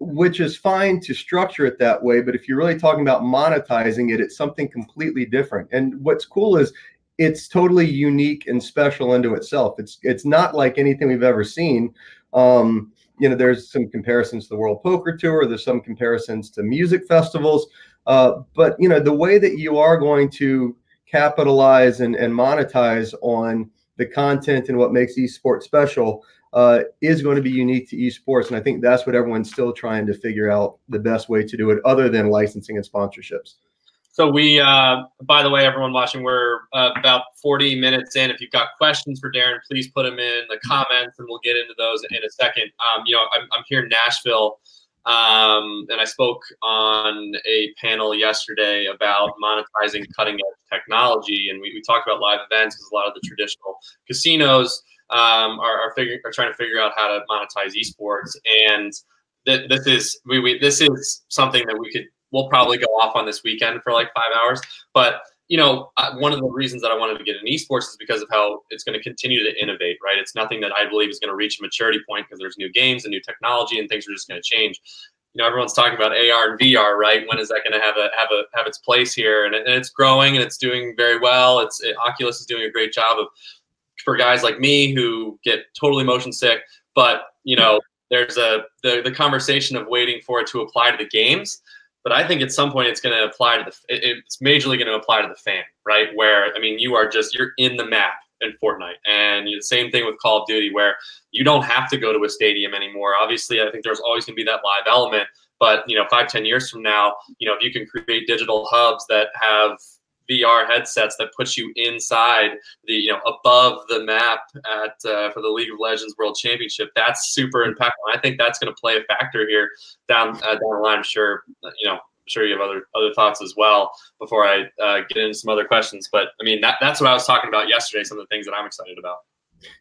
which is fine to structure it that way, but if you're really talking about monetizing it, it's something completely different. And what's cool is it's totally unique and special unto itself. It's it's not like anything we've ever seen. Um, you know, there's some comparisons to the World Poker Tour. There's some comparisons to music festivals. Uh, but you know, the way that you are going to capitalize and, and monetize on the content and what makes esports special uh, is going to be unique to esports. And I think that's what everyone's still trying to figure out the best way to do it, other than licensing and sponsorships. So we, uh, by the way, everyone watching, we're uh, about 40 minutes in. If you've got questions for Darren, please put them in the comments, and we'll get into those in a second. Um, you know, I'm, I'm, here in Nashville, um, and I spoke on a panel yesterday about monetizing cutting edge technology, and we, we talked about live events because a lot of the traditional casinos um, are are, figuring, are trying to figure out how to monetize esports, and th- this is we, we this is something that we could we'll probably go off on this weekend for like five hours. But you know, uh, one of the reasons that I wanted to get in esports is because of how it's going to continue to innovate. Right? It's nothing that I believe is going to reach a maturity point because there's new games and new technology and things are just going to change. You know, everyone's talking about AR and VR, right? When is that going to have a have a have its place here? And, and it's growing and it's doing very well. It's it, Oculus is doing a great job of for guys like me who get totally motion sick. But you know, there's a the the conversation of waiting for it to apply to the games but I think at some point it's going to apply to the it's majorly going to apply to the fan, right? Where I mean, you are just you're in the map in Fortnite, and the same thing with Call of Duty, where you don't have to go to a stadium anymore. Obviously, I think there's always going to be that live element, but you know, five ten years from now, you know, if you can create digital hubs that have VR headsets that puts you inside the you know above the map at uh, for the League of Legends World Championship. That's super impactful. I think that's going to play a factor here down uh, down the line. I'm sure you know. I'm sure you have other other thoughts as well before I uh, get into some other questions. But I mean, that, that's what I was talking about yesterday. Some of the things that I'm excited about.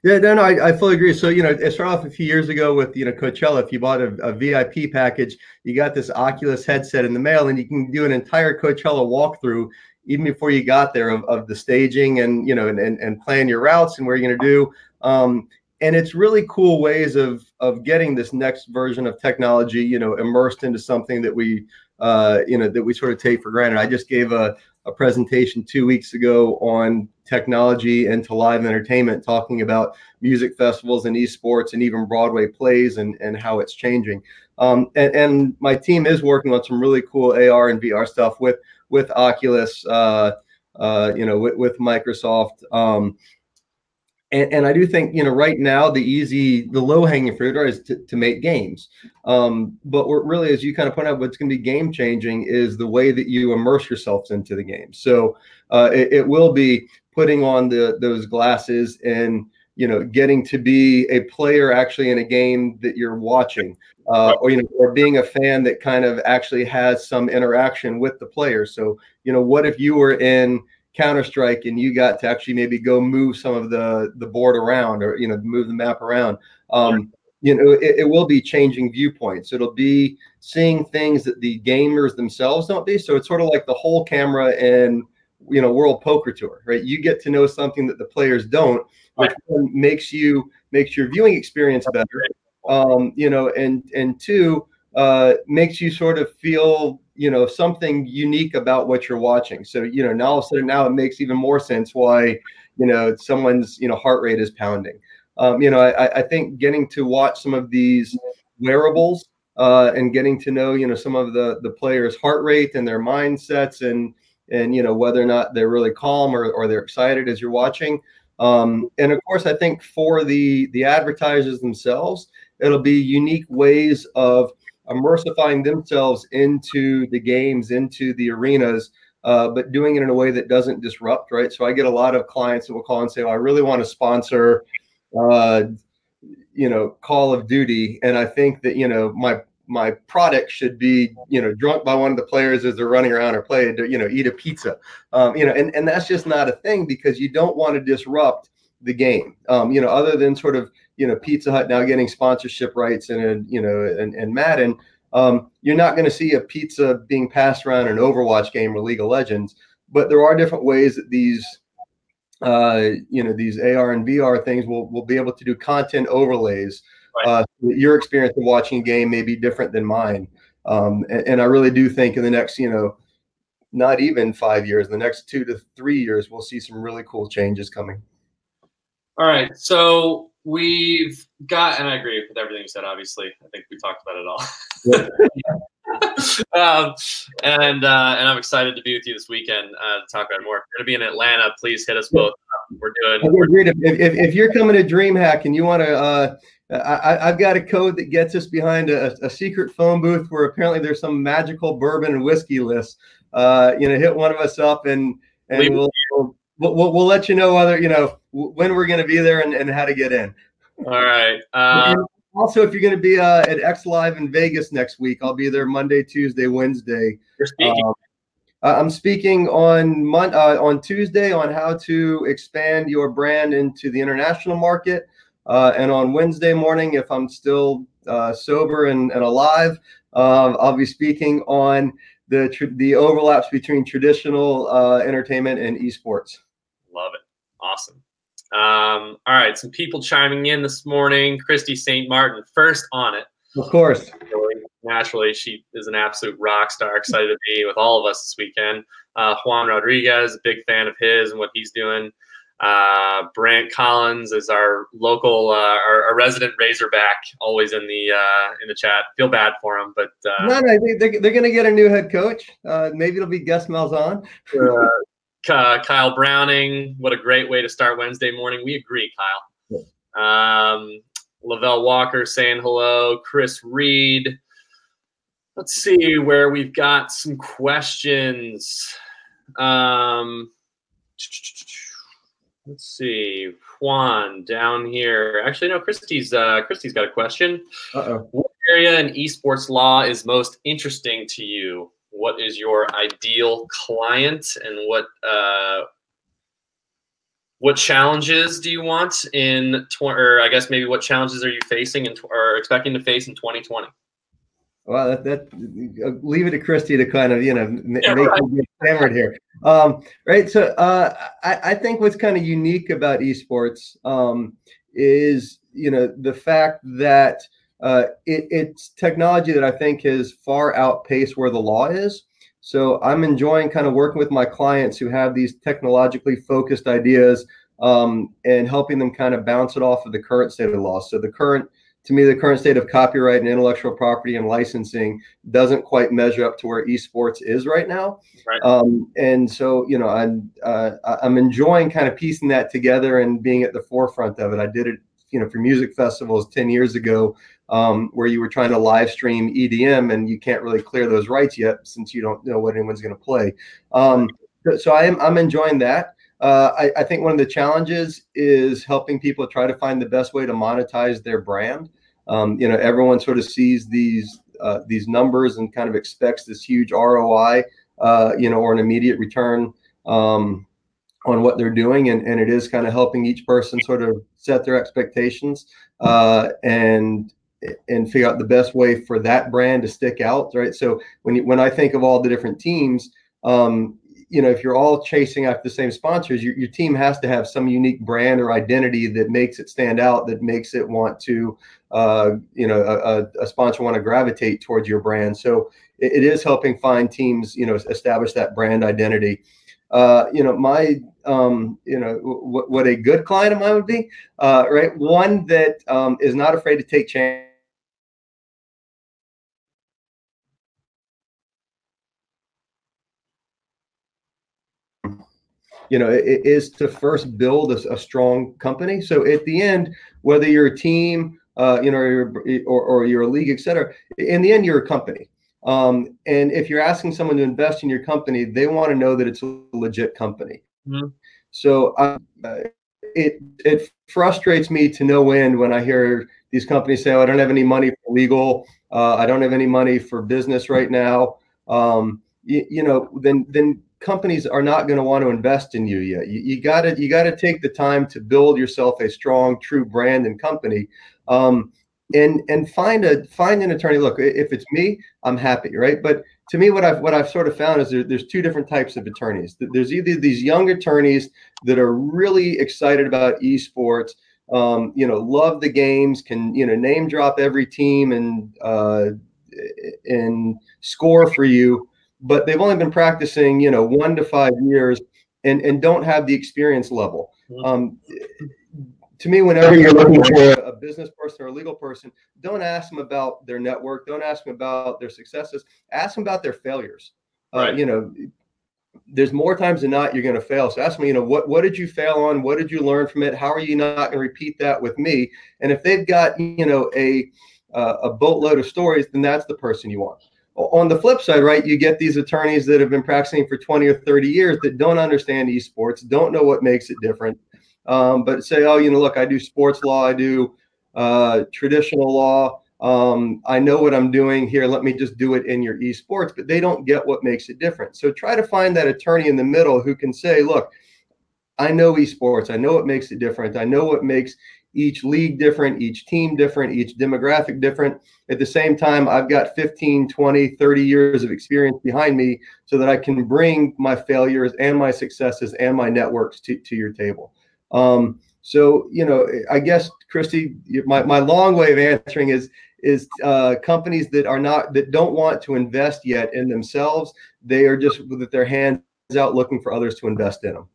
Yeah, no, no, I, I, fully agree. So, you know, it started off a few years ago with, you know, Coachella. If you bought a, a, VIP package, you got this Oculus headset in the mail and you can do an entire Coachella walkthrough even before you got there of, of the staging and you know and, and, and plan your routes and where you're going to do. Um, and it's really cool ways of of getting this next version of technology you know immersed into something that we uh, you know that we sort of take for granted. I just gave a, a presentation two weeks ago on technology into live entertainment talking about music festivals and esports and even broadway plays and, and how it's changing. Um, and, and my team is working on some really cool ar and vr stuff with with Oculus, uh, uh, you know, with, with Microsoft. Um, and, and, I do think, you know, right now the easy, the low hanging fruit is to, to make games. Um, but what really, as you kind of point out, what's going to be game changing is the way that you immerse yourselves into the game. So uh, it, it, will be putting on the those glasses and you know getting to be a player actually in a game that you're watching uh, or you know or being a fan that kind of actually has some interaction with the players so you know what if you were in counter strike and you got to actually maybe go move some of the the board around or you know move the map around? Um, you know it, it, will be changing viewpoints. It'll be seeing things that the gamers themselves don't be. So it's sort of like the whole camera in you know world poker tour right? You get to know something that the players don't which makes you makes your viewing experience better. Um, you know, and and two uh, makes you sort of feel you know something unique about what you're watching. So you know now all of a sudden now it makes even more sense why you know someone's you know heart rate is pounding. Um, you know, I, I think getting to watch some of these wearables uh, and getting to know you know some of the the players' heart rate and their mindsets and and you know whether or not they're really calm or, or they're excited as you're watching um, and of course, I think for the the advertisers themselves, it'll be unique ways of immersifying themselves into the games, into the arenas, uh, but doing it in a way that doesn't disrupt. Right. So I get a lot of clients that will call and say, "I really want to sponsor." Uh, you know, Call of Duty, and I think that you know my my product should be you know drunk by one of the players as they're running around or play you know eat a pizza um, you know and, and that's just not a thing because you don't want to disrupt the game um, you know other than sort of you know pizza hut now getting sponsorship rights and you know and, and madden um, you're not going to see a pizza being passed around an overwatch game or league of legends but there are different ways that these uh, you know these ar and vr things will, will be able to do content overlays. Uh, your experience of watching a game may be different than mine. Um, and, and, I really do think in the next, you know, not even five years, the next two to three years, we'll see some really cool changes coming. All right. So we've got, and I agree with everything you said, obviously. I think we talked about it all. *laughs* um, and uh, and I'm excited to be with you this weekend uh, to talk about more. If you're going to be in Atlanta, please hit us both. We're doing. If, if, if, you're coming to DreamHack and you want to, uh, I, have got a code that gets us behind a, a, secret phone booth where apparently there's some magical bourbon and whiskey list. Uh, you know, hit one of us up and and we'll, we'll, we'll, we'll let you know whether you know when we're going to be there and, and how to get in. All right. Uh, also, if you're going to be uh, at X Live in Vegas next week, I'll be there Monday, Tuesday, Wednesday. You're speaking. Um, I'm speaking on Mon- uh, on Tuesday on how to expand your brand into the international market, uh, and on Wednesday morning, if I'm still uh, sober and, and alive, um, I'll be speaking on the tr- the overlaps between traditional uh, entertainment and esports. Love it. Awesome. Um, all right, some people chiming in this morning. Christy St. Martin, first on it. Of course. Naturally, she is an absolute rock star. Excited to be with all of us this weekend. Uh, Juan Rodriguez, big fan of his and what he's doing. Uh, Brant Collins is our local, uh, our, our, resident Razorback, always in the uh, in the chat. Feel bad for him, but uh, no, no, they, they're, they're going to get a new head coach. Uh, maybe it'll be Gus Malzahn. *laughs* uh, Kyle Browning, what a great way to start Wednesday morning. We agree, Kyle. Um, Lavelle Walker saying hello. Chris Reed. Let's see where we've got some questions. Um, let's see. Juan down here. Actually, no. Christy's uh, Christy's got a question. Uh-oh. What area in esports law is most interesting to you? what is your ideal client and what uh, what challenges do you want in tw- or I guess maybe what challenges are you facing and or expecting to face in 2020? Well, that, that leave it to Christy to kind of you know yeah, make right. me hammered here, um, right? So uh, I, I think what's kind of unique about esports um, is you know the fact that uh, it, it's technology that I think has far outpaced where the law is. So I'm enjoying kind of working with my clients who have these technologically focused ideas um, and helping them kind of bounce it off of the current state of the law. So the current, to me, the current state of copyright and intellectual property and licensing doesn't quite measure up to where esports is right now. Right. Um, and so, you know, I'm uh, I'm enjoying kind of piecing that together and being at the forefront of it. I did it, you know, for music festivals 10 years ago um, where you were trying to live stream EDM and you can't really clear those rights yet since you don't know what anyone's going to play. Um, so I am I'm enjoying that. Uh, I, I, think one of the challenges is helping people try to find the best way to monetize their brand. Um, you know, everyone sort of sees these uh, these numbers and kind of expects this huge ROI, uh, you know, or an immediate return um, on what they're doing, and, and it is kind of helping each person sort of set their expectations uh, and and figure out the best way for that brand to stick out, right? So when you, when I think of all the different teams, um, you know, if you're all chasing after the same sponsors, your, your team has to have some unique brand or identity that makes it stand out, that makes it want to, uh, you know, a, a, sponsor want to gravitate towards your brand. So it, it is helping find teams, you know, establish that brand identity. Uh, you know, my, um, you know, w- what a good client of mine would be, uh, right? One that um, is not afraid to take chances you know, is to first build a, a, strong company. So at the end, whether you're a team, uh, you know, or, or, or you're a league, et cetera, in the end, you're a company. Um, and if you're asking someone to invest in your company, they want to know that it's a legit company. Mm-hmm. So uh, it it frustrates me to no end when I hear these companies say, "Oh, I don't have any money for legal. Uh, I don't have any money for business right now." Um, you, you know, then then companies are not going to want to invest in you yet. You, got to you got to take the time to build yourself a strong, true brand and company, um, and and find a find an attorney. Look, if it's me, I'm happy, right? But to me, what I've what I've sort of found is there, there's two different types of attorneys. There's either these young attorneys that are really excited about esports. Um, you know, love the games, can you know name drop every team and uh, and score for you but they've only been practicing, you know, one to five years and, and don't have the experience level. Mm-hmm. Um, to me, whenever you're looking for a business person or a legal person, don't ask them about their network. Don't ask them about their successes. Ask them about their failures. Uh, right. Uh, you know, there's more times than not you're going to fail. So ask me, you know, what what did you fail on? What did you learn from it? How are you not going to repeat that with me? And if they've got you know a uh, a boatload of stories, then that's the person you want. On the flip side, right, you get these attorneys that have been practicing for 20 or 30 years that don't understand esports, don't know what makes it different, um, but say, oh, you know, look, I do sports law, I do uh, traditional law. Um, I know what I'm doing here. Let me just do it in your esports, but they don't get what makes it different. So try to find that attorney in the middle who can say, look, I know esports. I know what makes it different. I know what makes each league different, each team different, each demographic different. At the same time, I've got 15, 20, 30 years of experience behind me so that I can bring my failures and my successes and my networks to, to your table. Um, so, you know, I guess, Christy, my, my long way of answering is is uh, companies that are not that don't want to invest yet in themselves. They are just with their hands out looking for others to invest in them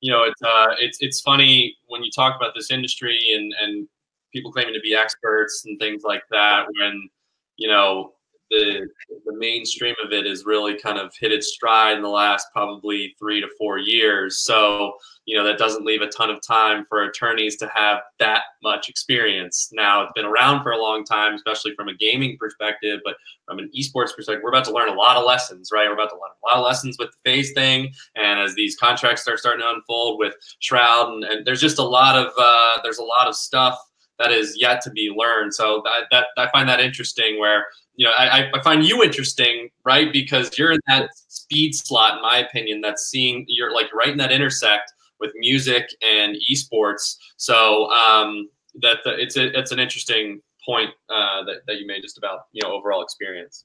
you know, it's uh, it's it's funny when you talk about this industry and and people claiming to be experts and things like that. When you know the the mainstream of it has really kind of hit its stride in the last probably three to four years. So you know that doesn't leave a ton of time for attorneys to have that much experience. Now it's been around for a long time, especially from a gaming perspective, but from an esports perspective, we're about to learn a lot of lessons, right? We're about to learn a lot of lessons with the FaZe thing, and as these contracts start starting to unfold with Shroud, and, and there's just a lot of uh, there's a lot of stuff that is yet to be learned. So that, that I find that interesting where you know, I, I find you interesting, right? Because you're in that speed slot, in my opinion, that's seeing you're like right in that intersect with music and esports. So um, that the, it's a, it's an interesting point uh, that, that you made just about you know overall experience.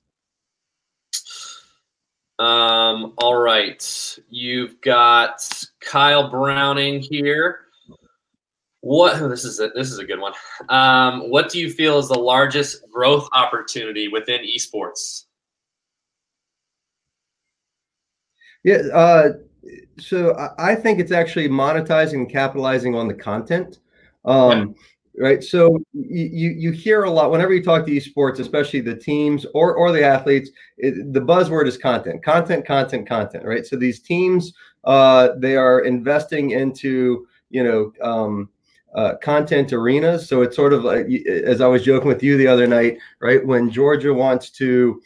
Um, all right, you've got Kyle Browning here. What *laughs* this is a, this is a good one. Um, what do you feel is the largest growth opportunity within esports? Yeah, uh, so I think it's actually monetizing and capitalizing on the content. Um, yeah. Right. So you you hear a lot whenever you talk to esports, especially the teams or or the athletes. It, the buzzword is content, content, content, content. Right. So these teams, uh, they are investing into you know um, uh, content arenas. So it's sort of like, as I was joking with you the other night, right? When Georgia wants to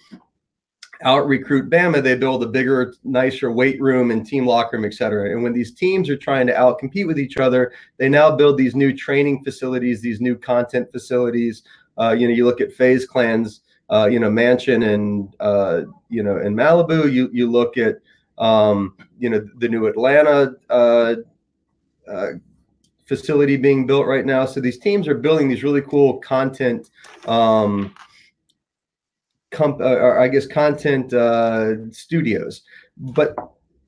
out recruit Bama, they build a bigger, nicer weight room and team locker room, et cetera. And when these teams are trying to out compete with each other, they now build these new training facilities, these new content facilities. Uh, you know, you look at FaZe Clan's, uh, you know, mansion and uh, you know, in Malibu. You you look at um, you know the new Atlanta uh, uh, facility being built right now. So these teams are building these really cool content, um, comp, uh, or I guess content uh, studios. But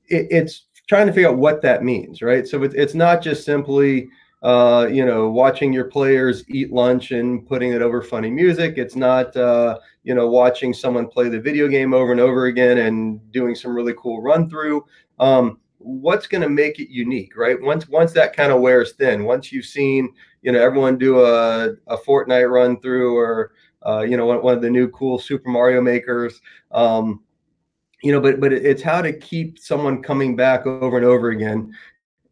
it, it's trying to figure out what that means, right? So it, it's not just simply uh, you know, watching your players eat lunch and putting it over funny music. It's not, uh, you know, watching someone play the video game over and over again and doing some really cool run through. Um, what's going to make it unique, right? Once once that kind of wears thin, once you've seen you know everyone do a a Fortnite run through or uh, you know one, one of the new cool Super Mario makers, um, you know, but but it's how to keep someone coming back over and over again,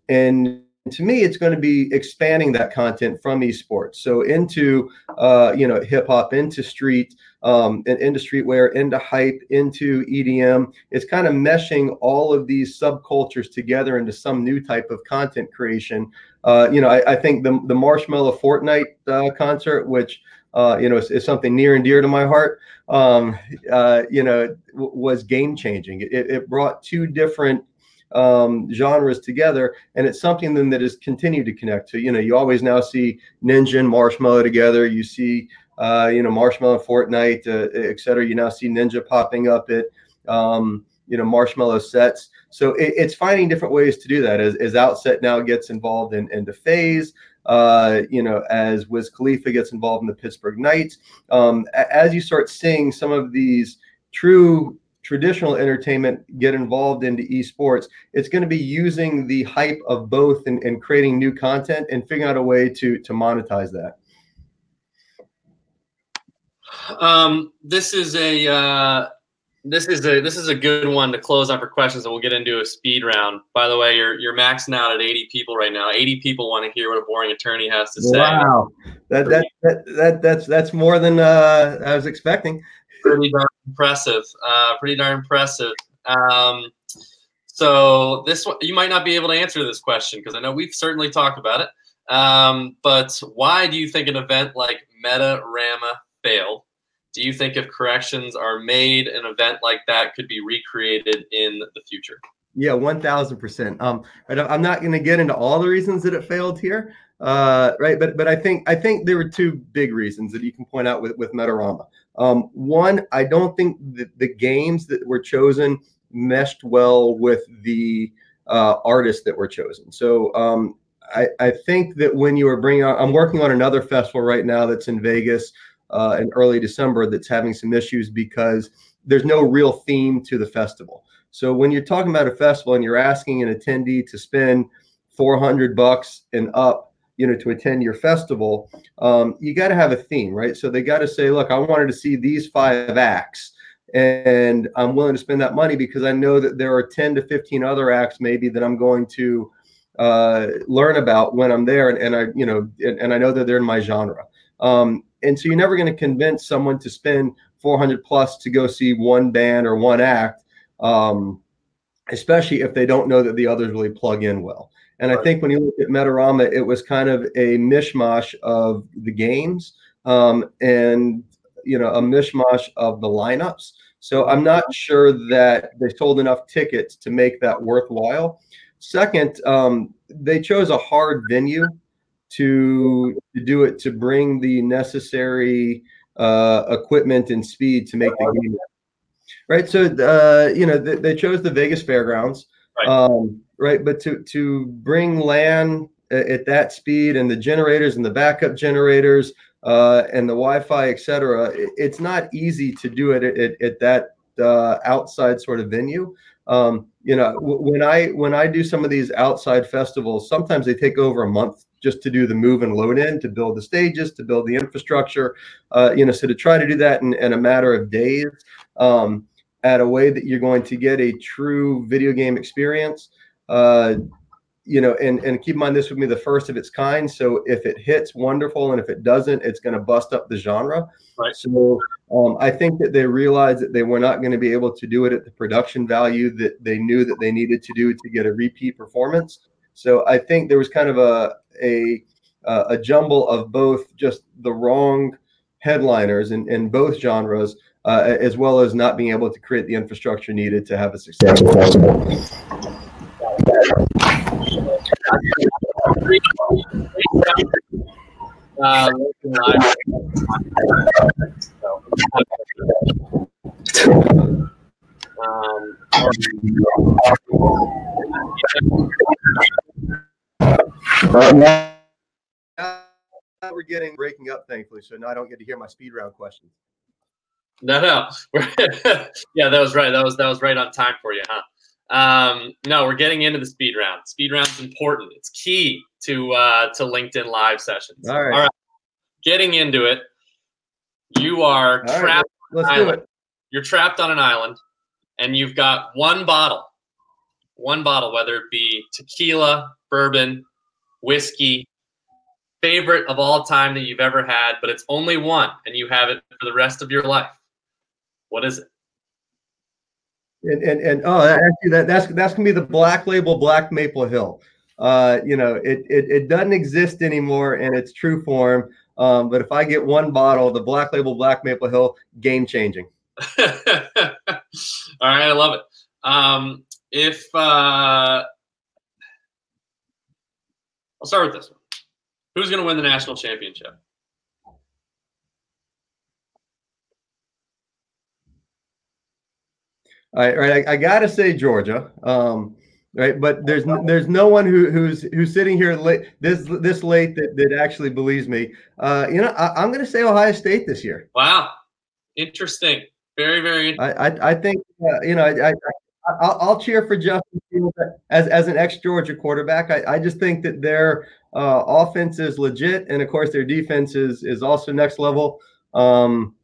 and to me, it's going to be expanding that content from esports. So into, uh, you know, hip hop, into street, um, and into streetwear, into hype, into EDM. It's kind of meshing all of these subcultures together into some new type of content creation. Uh, you know, I, I, think the the Marshmello Fortnite uh, concert, which uh, you know, is, is, something near and dear to my heart. Um, uh, you know, w- was game changing. It, it, brought two different um, genres together, and it's something then has continued to connect to. You know, you always now see Ninja and Marshmello together. You see, uh, you know, Marshmello, Fortnite, uh, et cetera. You now see Ninja popping up at, um, you know, Marshmello sets. So it, it's finding different ways to do that. As, as Offset now gets involved in into FaZe, uh, you know, as Wiz Khalifa gets involved in the Pittsburgh Knights, um, as you start seeing some of these true traditional entertainment get involved into esports, it's going to be using the hype of both and, and creating new content and figuring out a way to to monetize that. Um, this is a uh, this is a this is a good one to close on for questions, and we'll get into a speed round. By the way, you're you're maxing out at 80 people right now. 80 people want to hear what a boring attorney has to say. Wow, that that that, that that's that's more than uh, I was expecting. Pretty darn impressive. Uh, pretty darn impressive. Um, so this one, you might not be able to answer this question because I know we've certainly talked about it. Um, but why do you think an event like Metarama failed? Do you think if corrections are made, an event like that could be recreated in the future? Yeah, one thousand percent. Um, I'm not going to get into all the reasons that it failed here, uh, right? But but I think I think there were two big reasons that you can point out with with Metarama. Um, one, I don't think the games that were chosen meshed well with the uh, artists that were chosen. So um, I, I think that when you were bringing out, I'm working on another festival right now that's in Vegas uh, in early December that's having some issues because there's no real theme to the festival. So when you're talking about a festival and you're asking an attendee to spend 400 bucks and up, you know, to attend your festival, um, you got to have a theme, right? So they got to say, look, I wanted to see these five acts, and I'm willing to spend that money because I know that there are 10 to 15 other acts maybe that I'm going to uh, learn about when I'm there, and, and I, you know, and, and, I know that they're in my genre. Um, and so you're never going to convince someone to spend 400 plus to go see one band or one act, um, especially if they don't know that the others really plug in well. And right. I think when you look at Metarama, it was kind of a mishmash of the games um, and you know a mishmash of the lineups. So I'm not sure that they sold enough tickets to make that worthwhile. Second, um, they chose a hard venue to, to do it to bring the necessary uh, equipment and speed to make the game. Right. So, uh, you know, they, they, chose the Vegas Fairgrounds. Right. Um, right. But to, to bring land at that speed and the generators and the backup generators uh, and the Wi-Fi, et cetera, it's not easy to do it at, at, at that uh, outside sort of venue. Um, you know, when I when I do some of these outside festivals, sometimes they take over a month just to do the move and load in, to build the stages, to build the infrastructure. Uh, you know, so to try to do that in, in a matter of days um, at a way that you're going to get a true video game experience. Uh, you know, and and keep in mind this would be the first of its kind. So if it hits, wonderful, and if it doesn't, it's going to bust up the genre. Right. So um, I think that they realized that they were not going to be able to do it at the production value that they knew that they needed to do to get a repeat performance. So I think there was kind of a a a jumble of both just the wrong headliners in, in both genres, uh, as well as not being able to create the infrastructure needed to have a successful festival. Um, now we're getting breaking up, thankfully, so now I don't get to hear my speed round questions. No, no, *laughs* yeah, that was right. That was that was right on time for you, huh? Um, no, we're getting into the speed round. Speed round's important. It's key to uh, to LinkedIn live sessions. All right. All right. Getting into it. You are All trapped. Right. Let's do it. You're trapped on an island, and you've got one bottle. One bottle, whether it be tequila, bourbon, whiskey, favorite of all time that you've ever had, but it's only one, and you have it for the rest of your life. What is it? And and, and oh, actually, that that's that's gonna be the Black Label Black Maple Hill. Uh, you know, it, it it doesn't exist anymore in its true form. Um, but if I get one bottle, the Black Label Black Maple Hill, game changing. *laughs* all right, I love it. Um, if uh, I'll start with this one. Who's going to win the national championship? All right, right. I, I got to say Georgia, um, right? But there's there's no one who, who's who's sitting here late this this late that, that actually believes me. Uh, you know, I, am going to say Ohio State this year. Wow, interesting. Very, very. I I, I think uh, you know I, I I'll, I'll, cheer for Justin Fields as as an ex Georgia quarterback. I, I just think that their uh, offense is legit, and of course their defense is is also next level. Um,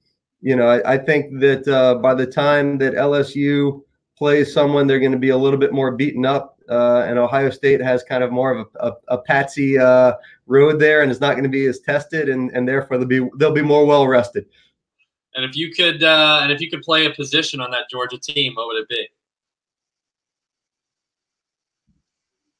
you know, I, I think that uh, by the time that LSU plays someone, they're going to be a little bit more beaten up, uh, and Ohio State has kind of more of a, a, a patsy uh, road there, and is not going to be as tested, and and therefore they'll be they'll be more well rested. And if you could, uh, and if you could play a position on that Georgia team, what would it be?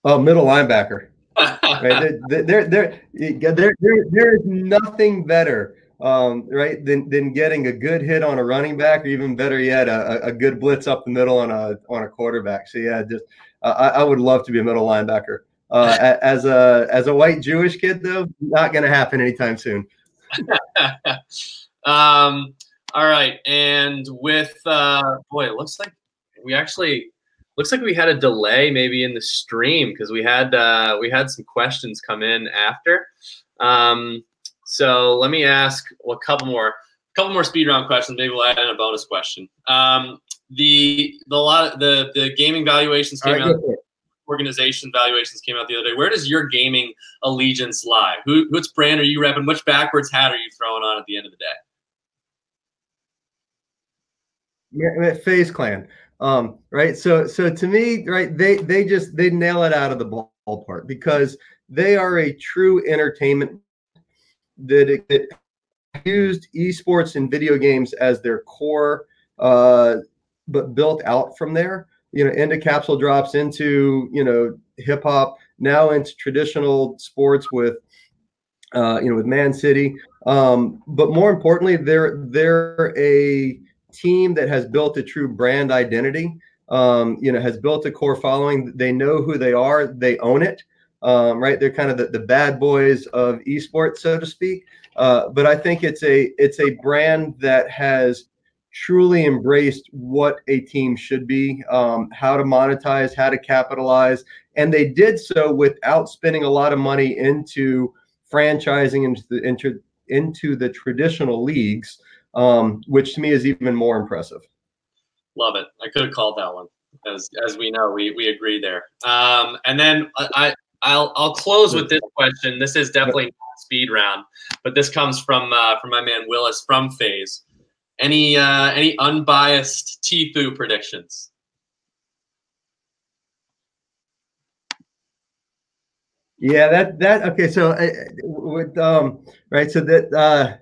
Oh, middle linebacker. *laughs* right? There, there, there, there, there, is nothing better, um, right, than, than getting a good hit on a running back, or even better yet, a, a good blitz up the middle on a on a quarterback. So yeah, just uh, I, I would love to be a middle linebacker. Uh, *laughs* as a as a white Jewish kid, though, not going to happen anytime soon. *laughs* um, all right, and with uh, boy, it looks like we actually looks like we had a delay maybe in the stream because we had uh, we had some questions come in after. Um, so let me ask well, a couple more, a couple more speed round questions. Maybe we'll add in a bonus question. Um, the the lot the the gaming valuations came right, out. Organization valuations came out the other day. Where does your gaming allegiance lie? Who which brand are you repping? Which backwards hat are you throwing on at the end of the day? Yeah, FaZe Clan. Um, right. So so to me, right, they they just they nail it out of the ballpark because they are a true entertainment that it, used esports and video games as their core, uh, but built out from there. You know, into capsule drops, into you know hip hop, now into traditional sports with uh, you know with Man City. Um, but more importantly, they're they're a team that has built a true brand identity, um, you know, has built a core following. They know who they are. They own it. Um, right? They're kind of the, the bad boys of esports, so to speak. Uh, but I think it's a it's a brand that has truly embraced what a team should be, um, how to monetize, how to capitalize, and they did so without spending a lot of money into franchising into the into into the traditional leagues um, which to me is even more impressive. Love it. I could have called that one. As, as we know, we, we agree there. Um, and then I, I'll, I'll close with this question. This is definitely not speed round, but this comes from uh, from my man Willis from FaZe. Any uh, any unbiased Tfue predictions? Yeah, that that okay. So uh, with um right, so that uh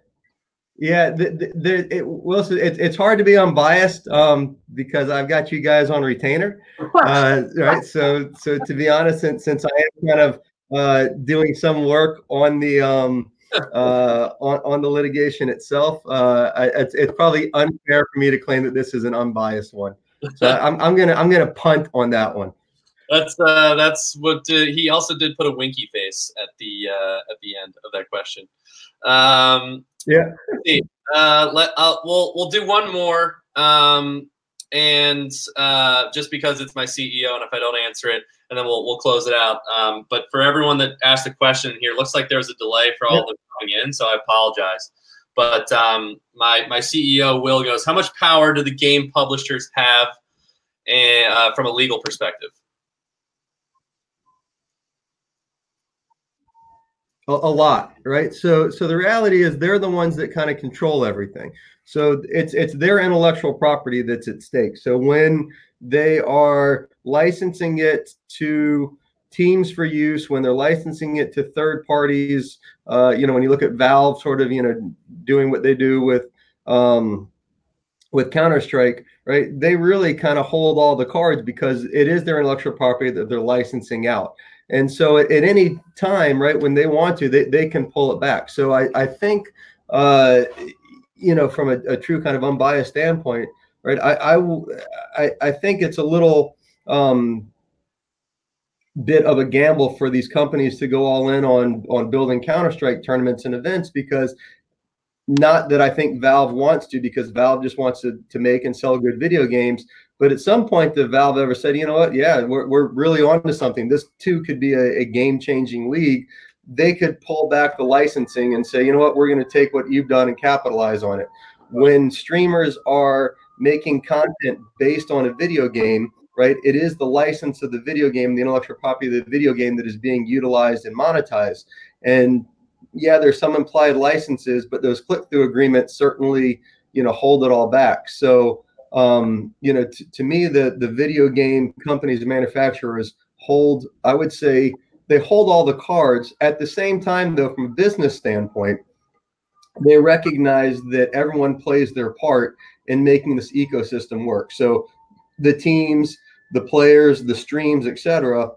yeah, the, the, it, Wilson, it, it's hard to be unbiased um, because I've got you guys on retainer, uh, right? So, so to be honest, since, since I am kind of uh, doing some work on the um, uh, on, on the litigation itself, uh, I, it's, it's probably unfair for me to claim that this is an unbiased one. So *laughs* I'm, I'm gonna I'm gonna punt on that one. That's uh, that's what uh, he also did put a winky face at the uh, at the end of that question. Um, yeah. Uh, let uh, we'll we'll do one more, um, and uh, just because it's my CEO, and if I don't answer it, and then we'll we'll close it out. Um, but for everyone that asked a question here, looks like there was a delay for all yeah. the coming in, so I apologize. But um, my my CEO Will goes, how much power do the game publishers have, and, uh, from a legal perspective? A, a lot, right? So so the reality is they're the ones that kind of control everything. So it's it's their intellectual property that's at stake. So when they are licensing it to teams for use, when they're licensing it to third parties, uh, you know, when you look at Valve sort of, you know, doing what they do with um, with Counter Strike, right? They really kind of hold all the cards because it is their intellectual property that they're licensing out. And so at, at, any time, right, when they want to, they, they can pull it back. So I, I think, uh, you know, from a, a, true kind of unbiased standpoint, right, I, I, I, think it's a little um, bit of a gamble for these companies to go all in on, on building Counter-Strike tournaments and events because not that I think Valve wants to, because Valve just wants to, to make and sell good video games. But at some point, the Valve ever said, you know what? Yeah, we're, we're really on to something. This too could be a, a game changing league. They could pull back the licensing and say, you know what? We're going to take what you've done and capitalize on it. when streamers are making content based on a video game, right? It is the license of the video game, the intellectual property of the video game that is being utilized and monetized. And yeah, there's some implied licenses, but those click-through agreements certainly, you know, hold it all back. So, um, you know, t- to me, the the video game companies manufacturers hold, I would say, they hold all the cards. At the same time, though, from a business standpoint, they recognize that everyone plays their part in making this ecosystem work. So, the teams, the players, the streams, etc.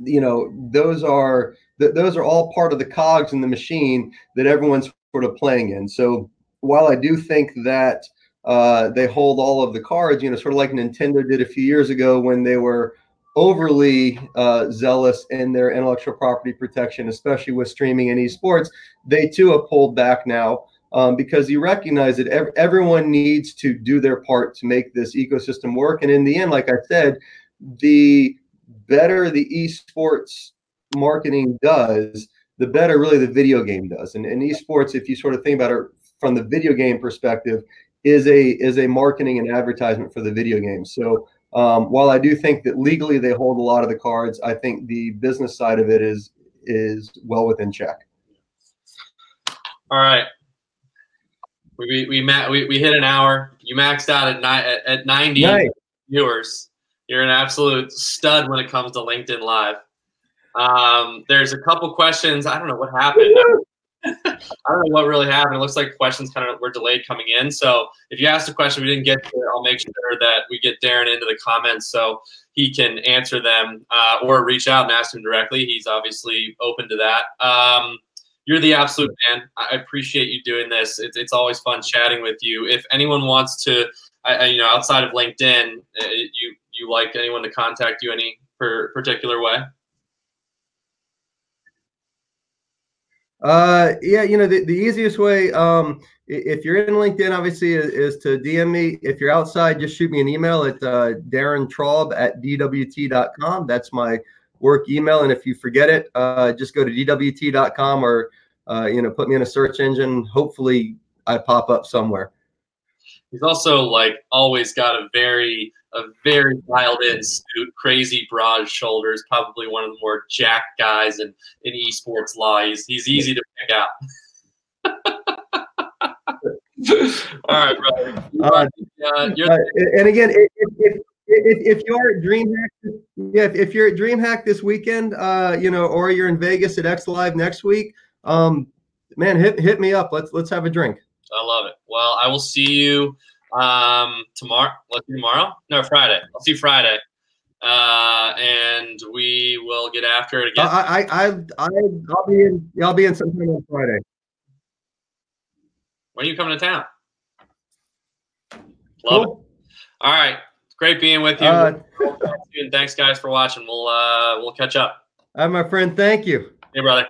You know, those are th- those are all part of the cogs in the machine that everyone's sort of playing in. So while I do think that uh, they hold all of the cards, you know, sort of like Nintendo did a few years ago when they were overly uh, zealous in their intellectual property protection, especially with streaming and esports, they too have pulled back now um, because you recognize that ev- everyone needs to do their part to make this ecosystem work. And in the end, like I said, the better the esports marketing does, the better really the video game does. And, and esports, if you sort of think about it from the video game perspective, is a is a marketing and advertisement for the video game. So um, while I do think that legally they hold a lot of the cards, I think the business side of it is is well within check. All right. We we we, we, we hit an hour. You maxed out at ni- at, at 90 Nice. viewers. You're an absolute stud when it comes to LinkedIn Live. Um, there's a couple questions. I don't know what happened. I don't know what really happened. It looks like questions kind of were delayed coming in. So if you asked a question we didn't get to, I'll make sure that we get Darren into the comments so he can answer them uh, or reach out and ask him directly. He's obviously open to that. Um, you're the absolute man. I appreciate you doing this. It's, it's always fun chatting with you. If anyone wants to, I, I, you know, outside of LinkedIn, uh, you you like anyone to contact you any per, particular way? Uh, yeah, you know, the, the easiest way, um, if you're in LinkedIn, obviously, is, is, to DM me. If you're outside, just shoot me an email at uh, Darren Traub at DWT.com. That's my work email. And if you forget it, uh, just go to DWT.com or, uh, you know, put me in a search engine. Hopefully, I pop up somewhere. He's also like always got a very a very dialed in suit, crazy broad shoulders, probably one of the more jack guys in, in esports law. He's, he's easy to pick out. *laughs* All right, brother. Uh, uh, and again, if, if, if, if, you're at DreamHack, yeah, if, if, you're at DreamHack this weekend, uh, you know, or you're in Vegas at X Live next week, um, man, hit hit me up. Let's let's have a drink. I love it. Well, I will see you um, tomorrow. Let's see tomorrow. No, Friday. I'll see Friday, uh, and we will get after it again. I, I, I, I, will be in. I'll be in sometime on Friday. When are you coming to town? Love cool. it. All right, great being with you. Uh, and thanks, guys, for watching. We'll uh, we'll catch up. All right, my friend. Thank you. Hey, brother.